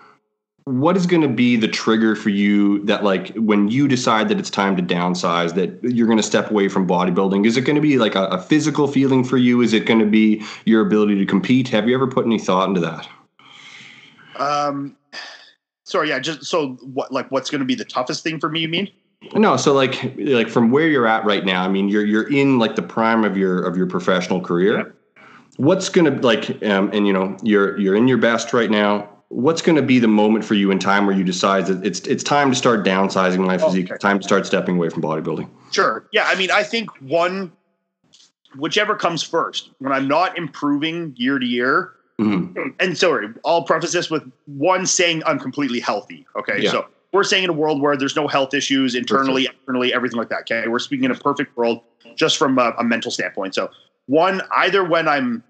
what is going to be the trigger for you that like when you decide that it's time to downsize that you're going to step away from bodybuilding? Is it going to be like a, a physical feeling for you? Is it going to be your ability to compete? Have you ever put any thought into that? Um sorry yeah just so what like what's going to be the toughest thing for me you mean no so like like from where you're at right now i mean you're you're in like the prime of your of your professional career what's going to like um and you know you're you're in your best right now what's going to be the moment for you in time where you decide that it's it's time to start downsizing my physique, okay. time to start stepping away from bodybuilding? Sure. Yeah, I mean, I think one whichever comes first. When I'm not improving year to year, mm-hmm. and sorry, I'll preface this with one saying I'm completely healthy. Okay, yeah. so we're saying in a world where there's no health issues internally, externally, everything like that. Okay, we're speaking in a perfect world just from a, a mental standpoint. So one, either when I'm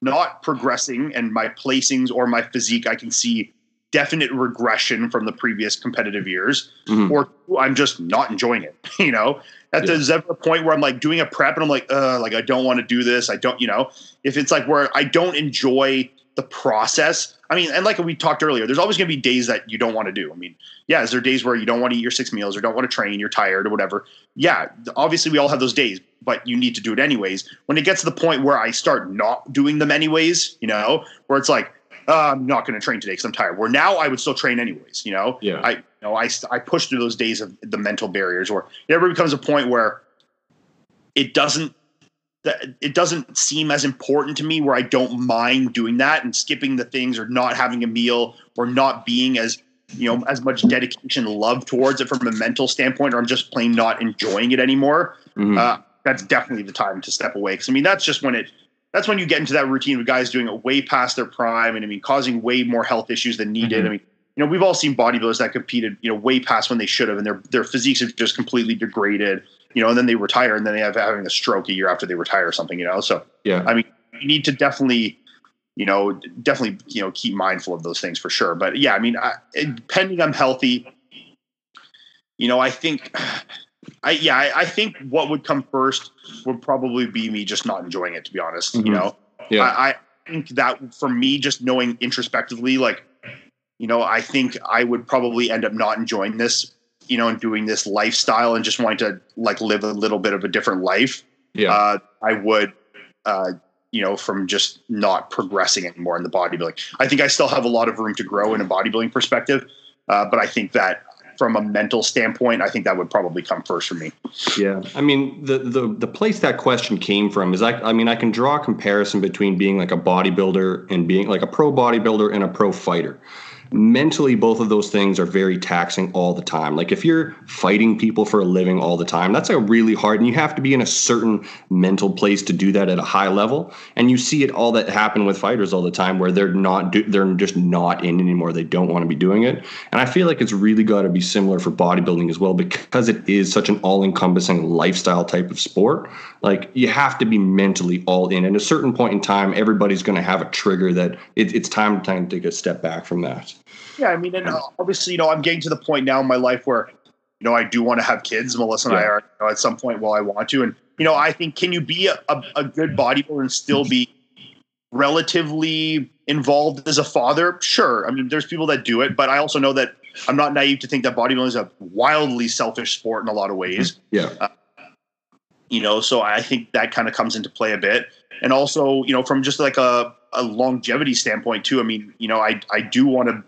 not progressing and my placings or my physique, I can see definite regression from the previous competitive years, mm-hmm. or I'm just not enjoying it. (laughs) You know, at yeah. there's ever point where I'm like doing a prep and I'm like, uh, like I don't want to do this. I don't, you know, if it's like where I don't enjoy the process. I mean, and like we talked earlier, there's always going to be days that you don't want to do. I mean, yeah, is there days where you don't want to eat your six meals or don't want to train, you're tired or whatever? Yeah, obviously we all have those days, but you need to do it anyways. When it gets to the point where I start not doing them anyways, you know, where it's like, uh, I'm not going to train today because I'm tired. Where now I would still train anyways, you know. Yeah. I, you know, I I push through those days of the mental barriers, or it ever becomes a point where it doesn't that it doesn't seem as important to me where I don't mind doing that and skipping the things or not having a meal or not being as you know as much dedication love towards it from a mental standpoint or I'm just plain not enjoying it anymore. Mm-hmm. Uh, that's definitely the time to step away because I mean that's just when it that's when you get into that routine of guys doing it way past their prime and I mean causing way more health issues than needed. Mm-hmm. I mean you know we've all seen bodybuilders that competed you know way past when they should have and their their physiques have just completely degraded you know, and then they retire and then they have having a stroke a year after they retire or something, you know. So yeah, I mean, you need to definitely, you know, definitely, you know, keep mindful of those things for sure. But yeah, I mean, I, depending on healthy, you know, I think, (sighs) I yeah, I, I, think what would come first would probably be me just not enjoying it. To be honest, mm-hmm. you know, yeah, I, I think that for me, just knowing introspectively, like, you know, I think I would probably end up not enjoying this you know, and doing this lifestyle and just wanting to like live a little bit of a different life, yeah, uh, I would, uh, you know, from just not progressing anymore in the bodybuilding. I think I still have a lot of room to grow in a bodybuilding perspective, uh, but I think that from a mental standpoint, I think that would probably come first for me. Yeah, I mean the the the place that question came from is I I mean I can draw a comparison between being like a bodybuilder and being like a pro bodybuilder and a pro fighter mentally both of those things are very taxing all the time. Like if you're fighting people for a living all the time that's a really hard and you have to be in a certain mental place to do that at a high level. And you see it all that happen with fighters all the time where they're not do, they're just not in anymore. They don't want to be doing it. And i feel like it's really got to be similar for bodybuilding as well because it is such an all-encompassing lifestyle type of sport. Like you have to be mentally all in. At a certain point in time everybody's going to have a trigger that it, it's time to take a step back from that yeah, I mean, and uh, obviously, you know, I'm getting to the point now in my life where, you know, I do want to have kids. Melissa and yeah. I are you know, at some point while I want to, and you know, I think can you be a, a, a good bodybuilder and still be relatively involved as a father, sure. I mean, there's people that do it, but I also know that I'm not naive to think that bodybuilding is a wildly selfish sport in a lot of ways. Yeah. Uh, you know, so I think that kind of comes into play a bit. And also, you know, from just like a, a longevity standpoint too, I mean, you know, I, I do want to,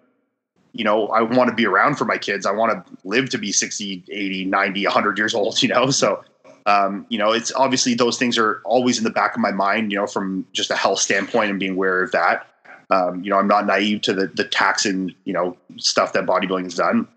you know, I want to be around for my kids. I want to live to be 60, 80, 90, 100 years old, (laughs) you know? So, um, you know, it's obviously those things are always in the back of my mind, you know, from just a health standpoint and being aware of that. Um, you know, I'm not naive to the the taxing, you know, stuff that bodybuilding has done.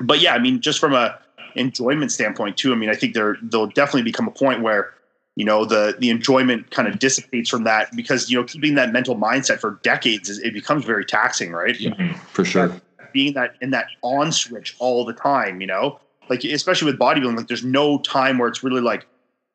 But yeah, I mean, just from a enjoyment standpoint too. I mean, I think there there'll definitely become a point where you know the the enjoyment kind of dissipates from that because you know keeping that mental mindset for decades is, it becomes very taxing, right? Yeah, for sure. Being that in that on switch all the time, you know, like especially with bodybuilding, like there's no time where it's really like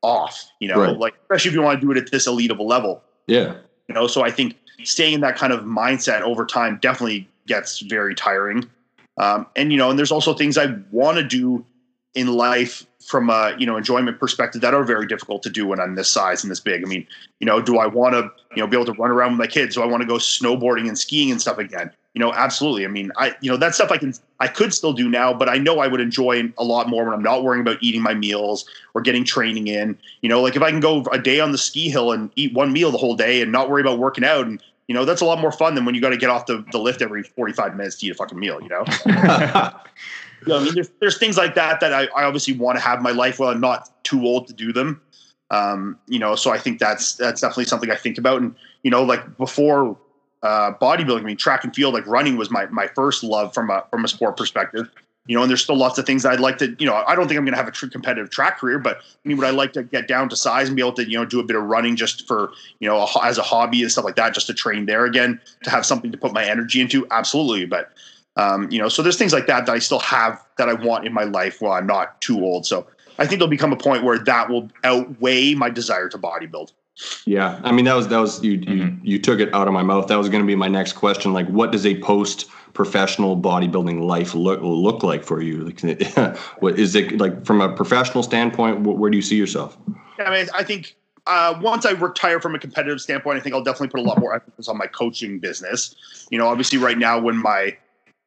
off, you know, right. like especially if you want to do it at this elite of a level. Yeah. You know, so I think staying in that kind of mindset over time definitely gets very tiring. Um, and you know, and there's also things I want to do in life from a you know enjoyment perspective that are very difficult to do when I'm this size and this big. I mean, you know, do I want to you know be able to run around with my kids? Do I want to go snowboarding and skiing and stuff again? You know, absolutely. I mean, I you know that stuff I can I could still do now, but I know I would enjoy a lot more when I'm not worrying about eating my meals or getting training in. You know, like if I can go a day on the ski hill and eat one meal the whole day and not worry about working out and you know, that's a lot more fun than when you got to get off the, the lift every 45 minutes to eat a fucking meal, you know? (laughs) (laughs) you know I mean, there's, there's things like that that I, I obviously want to have my life while I'm not too old to do them. Um, you know, so I think that's, that's definitely something I think about. And, you know, like before uh, bodybuilding, I mean, track and field, like running was my, my first love from a, from a sport perspective you know, and there's still lots of things I'd like to, you know, I don't think I'm going to have a true competitive track career, but I mean, would I like to get down to size and be able to, you know, do a bit of running just for, you know, a, as a hobby and stuff like that, just to train there again, to have something to put my energy into? Absolutely. But, um, you know, so there's things like that that I still have that I want in my life while I'm not too old. So I think there'll become a point where that will outweigh my desire to bodybuild. Yeah, I mean that was that was you mm-hmm. you you took it out of my mouth. That was going to be my next question. Like, what does a post professional bodybuilding life look look like for you? Like, (laughs) what is it like from a professional standpoint? Where do you see yourself? I mean, I think uh, once I retire from a competitive standpoint, I think I'll definitely put a lot more emphasis on my coaching business. You know, obviously, right now when my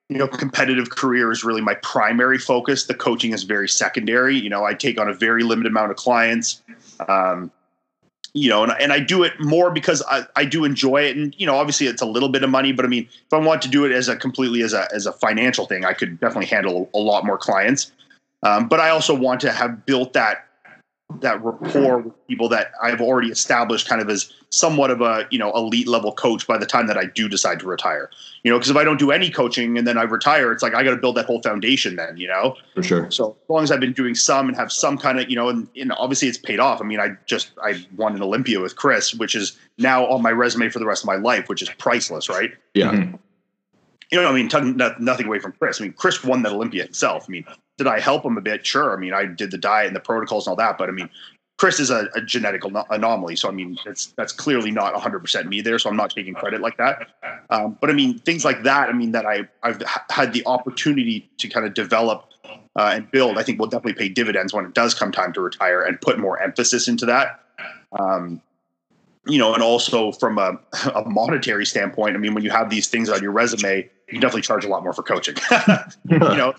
you know competitive career is really my primary focus, the coaching is very secondary. You know, I take on a very limited amount of clients. Um, you know, and, and I do it more because I, I do enjoy it. And, you know, obviously it's a little bit of money, but I mean, if I want to do it as a completely as a, as a financial thing, I could definitely handle a lot more clients. Um, but I also want to have built that that rapport with people that I've already established kind of as somewhat of a, you know, elite level coach by the time that I do decide to retire. You know, because if I don't do any coaching and then I retire, it's like I got to build that whole foundation then, you know? For sure. So as long as I've been doing some and have some kind of, you know, and, and obviously it's paid off. I mean, I just I won an Olympia with Chris, which is now on my resume for the rest of my life, which is priceless, right? Yeah. Mm-hmm. You know, I mean, nothing away from Chris. I mean, Chris won that Olympia himself. I mean, did I help him a bit? Sure. I mean, I did the diet and the protocols and all that, but I mean, Chris is a, a genetic anomaly, so I mean, that's that's clearly not 100 percent me there. So I'm not taking credit like that. Um, but I mean, things like that. I mean, that I I've had the opportunity to kind of develop uh, and build. I think will definitely pay dividends when it does come time to retire and put more emphasis into that. Um, you know, and also from a, (laughs) a monetary standpoint, I mean, when you have these things on your resume, you definitely charge a lot more for coaching. (laughs) you know,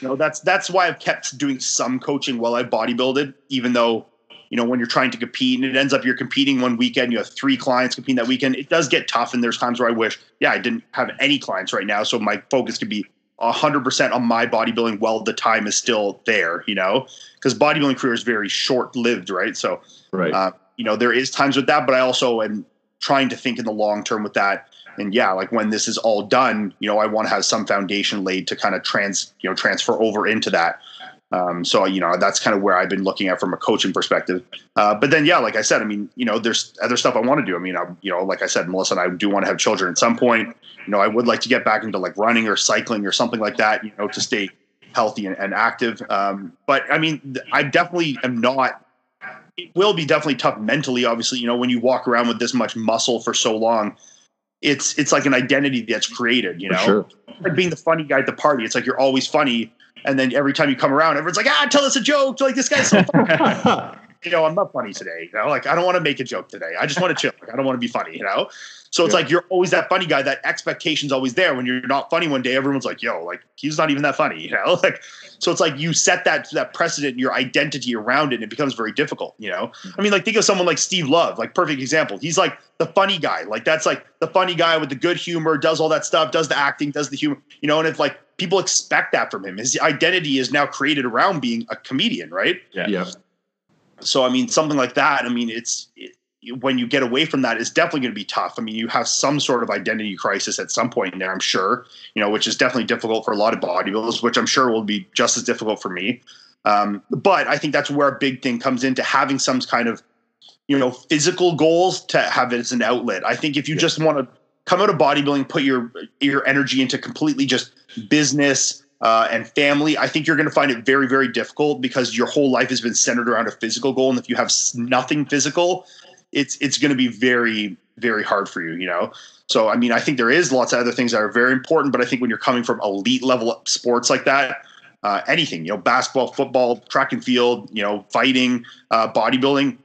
you know that's that's why I've kept doing some coaching while I bodybuilded, even though you know when you're trying to compete and it ends up you're competing one weekend, you have three clients competing that weekend. It does get tough, and there's times where I wish, yeah, I didn't have any clients right now, so my focus could be 100% on my bodybuilding while the time is still there, you know, because bodybuilding career is very short lived, right? So, right. Uh, you know, there is times with that, but I also am trying to think in the long term with that and yeah, like when this is all done, you know, I want to have some foundation laid to kind of trans, you know, transfer over into that. Um, so you know, that's kind of where I've been looking at from a coaching perspective. Uh, but then, yeah, like I said, I mean, you know, there's other stuff I want to do. I mean, I, you know, like I said, Melissa and I do want to have children at some point. You know, I would like to get back into like running or cycling or something like that. You know, to stay healthy and, and active. Um, but I mean, I definitely am not it will be definitely tough mentally obviously you know when you walk around with this much muscle for so long it's it's like an identity that's created, you know. Sure. Like being the funny guy at the party. It's like you're always funny, and then every time you come around, everyone's like, "Ah, tell us a joke!" Like this guy's so (laughs) funny. (laughs) you know, I'm not funny today. You know, like I don't want to make a joke today. I just want to chill. Like, I don't want to be funny. You know, so it's Yeah. like you're always that funny guy. That expectation's always there. When you're not funny one day, everyone's like, "Yo, like he's not even that funny." You know, (laughs) like so it's like you set that that precedent, your identity around it, and it becomes very difficult. You know, I mean, like think of someone like Steve Love, like perfect example. He's like the funny guy. Like that's like the funny guy with the good humor, does all that stuff, does the acting, does the humor. You know, and if like people expect that from him, his identity is now created around being a comedian, right? Yeah. Yeah. So I mean, something like that. I mean, it's it, when you get away from that, it's definitely going to be tough. I mean, you have some sort of identity crisis at some point in there, I'm sure. You know, which is definitely difficult for a lot of bodybuilders, which I'm sure will be just as difficult for me. Um, but I think that's where a big thing comes into having some kind of you know physical goals to have it as an outlet. I think if you Yeah. just want to come out of bodybuilding, put your your energy into completely just business uh, and family, I think you're going to find it very, very difficult because your whole life has been centered around a physical goal, and if you have nothing physical, it's it's going to be very, very hard for you. You know. So I mean, I think there is lots of other things that are very important, but I think when you're coming from elite level sports like that, uh, anything you know, basketball, football, track and field, you know, fighting, uh, bodybuilding,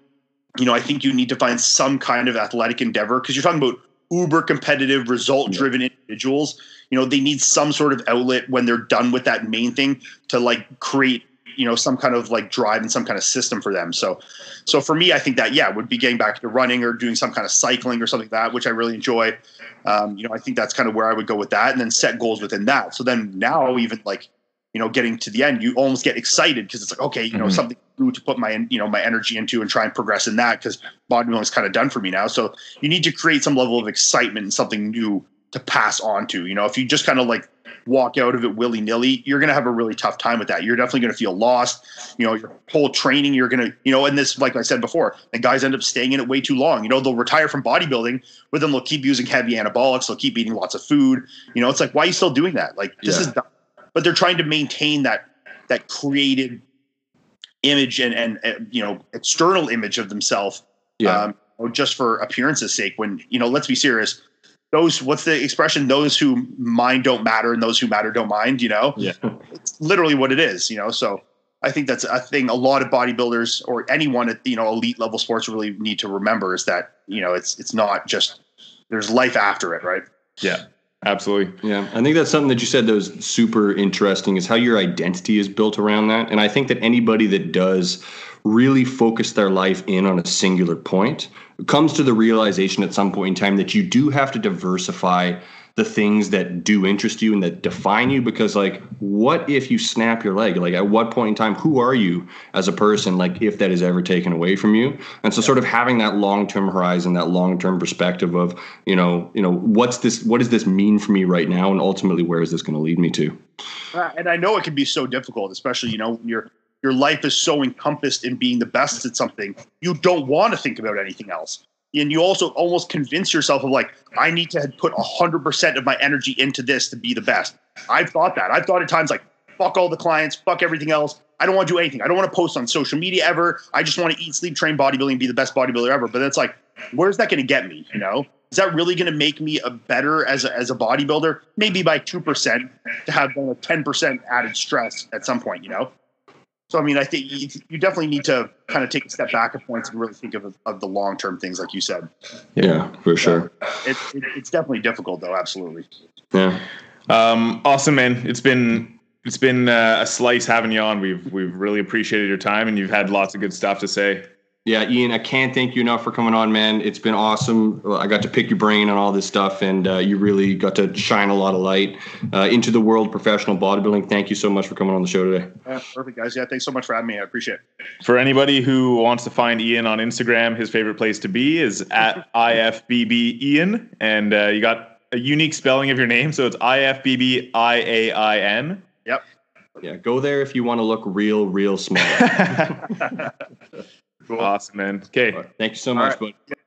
you know, I think you need to find some kind of athletic endeavor because you're talking about uber competitive, result driven individuals. You know, they need some sort of outlet when they're done with that main thing to like create, you know, some kind of like drive and some kind of system for them. So, so for me, I think that yeah, would be getting back to running or doing some kind of cycling or something like that, which I really enjoy. Um, you know, I think that's kind of where I would go with that, and then set goals within that. So then now, even like you know, getting to the end, you almost get excited because it's like, okay, you know, Mhm. something new to put my, you know, my energy into and try and progress in that because bodybuilding is kind of done for me now. So you need to create some level of excitement and something new to pass on to. You know, if you just kind of like walk out of it willy nilly, you're going to have a really tough time with that. You're definitely going to feel lost. You know, your whole training, you're going to, you know, and this, like I said before, the guys end up staying in it way too long. You know, they'll retire from bodybuilding, but then they'll keep using heavy anabolics. They'll keep eating lots of food. You know, it's like, why are you still doing that? Like, this Yeah. is, dumb. But they're trying to maintain that, that created image and, and, uh, you know, external image of themselves Yeah. um, or just for appearance's sake. When you know, let's be serious. Those what's the expression? Those who mind don't matter, and those who matter don't mind. You know, yeah. (laughs) it's literally what it is. You know, so I think that's a thing. A lot of bodybuilders or anyone at you know elite level sports really need to remember is that you know it's it's not just there's life after it, right? Yeah, absolutely. Yeah, I think that's something that you said that was super interesting is how your identity is built around that. And I think that anybody that does really focus their life in on a singular point comes to the realization at some point in time that you do have to diversify the things that do interest you and that define you? Because like what if you snap your leg? Like at what point in time who are you as a person like if that is ever taken away from you? And so sort of having that long-term horizon that long-term perspective of you know you know what's this what does this mean for me right now? And ultimately where is this going to lead me to? Uh, and I know it can be so difficult, especially you know when your your life is so encompassed in being the best at something, you don't want to think about anything else. And you also almost convince yourself of like, I need to put hundred percent of my energy into this to be the best. I've thought that. I've thought at times like, fuck all the clients, fuck everything else. I don't want to do anything. I don't want to post on social media ever. I just want to eat, sleep, train, bodybuilding, be the best bodybuilder ever. But it's like, where's that going to get me? You know, is that really going to make me a better as a, as a bodybuilder? Maybe by two percent to have a ten percent added stress at some point. You know. So I mean, I think you, you definitely need to kind of take a step back at points and really think of of the long term things, like you said. yeah, for sure It, it, it's definitely difficult, though. Absolutely. yeah Um, awesome, man. It's been it's been uh, a slice having you on. We've we've really appreciated your time, and you've had lots of good stuff to say. Yeah, Iain, I can't thank you enough for coming on, man. It's been awesome. I got to pick your brain on all this stuff, and uh, you really got to shine a lot of light uh, into the world of professional bodybuilding. Thank you so much for coming on the show today. Yeah, perfect, guys. Yeah, thanks so much for having me. I appreciate it. For anybody who wants to find Iain on Instagram, his favorite place to be is at (laughs) IFBB Iain, and uh, you got a unique spelling of your name, so it's IFBB I A I N. Yep. Yeah, go there if you want to look real, real small. (laughs) (laughs) Awesome, man. Okay. Thank you so All much, right. bud.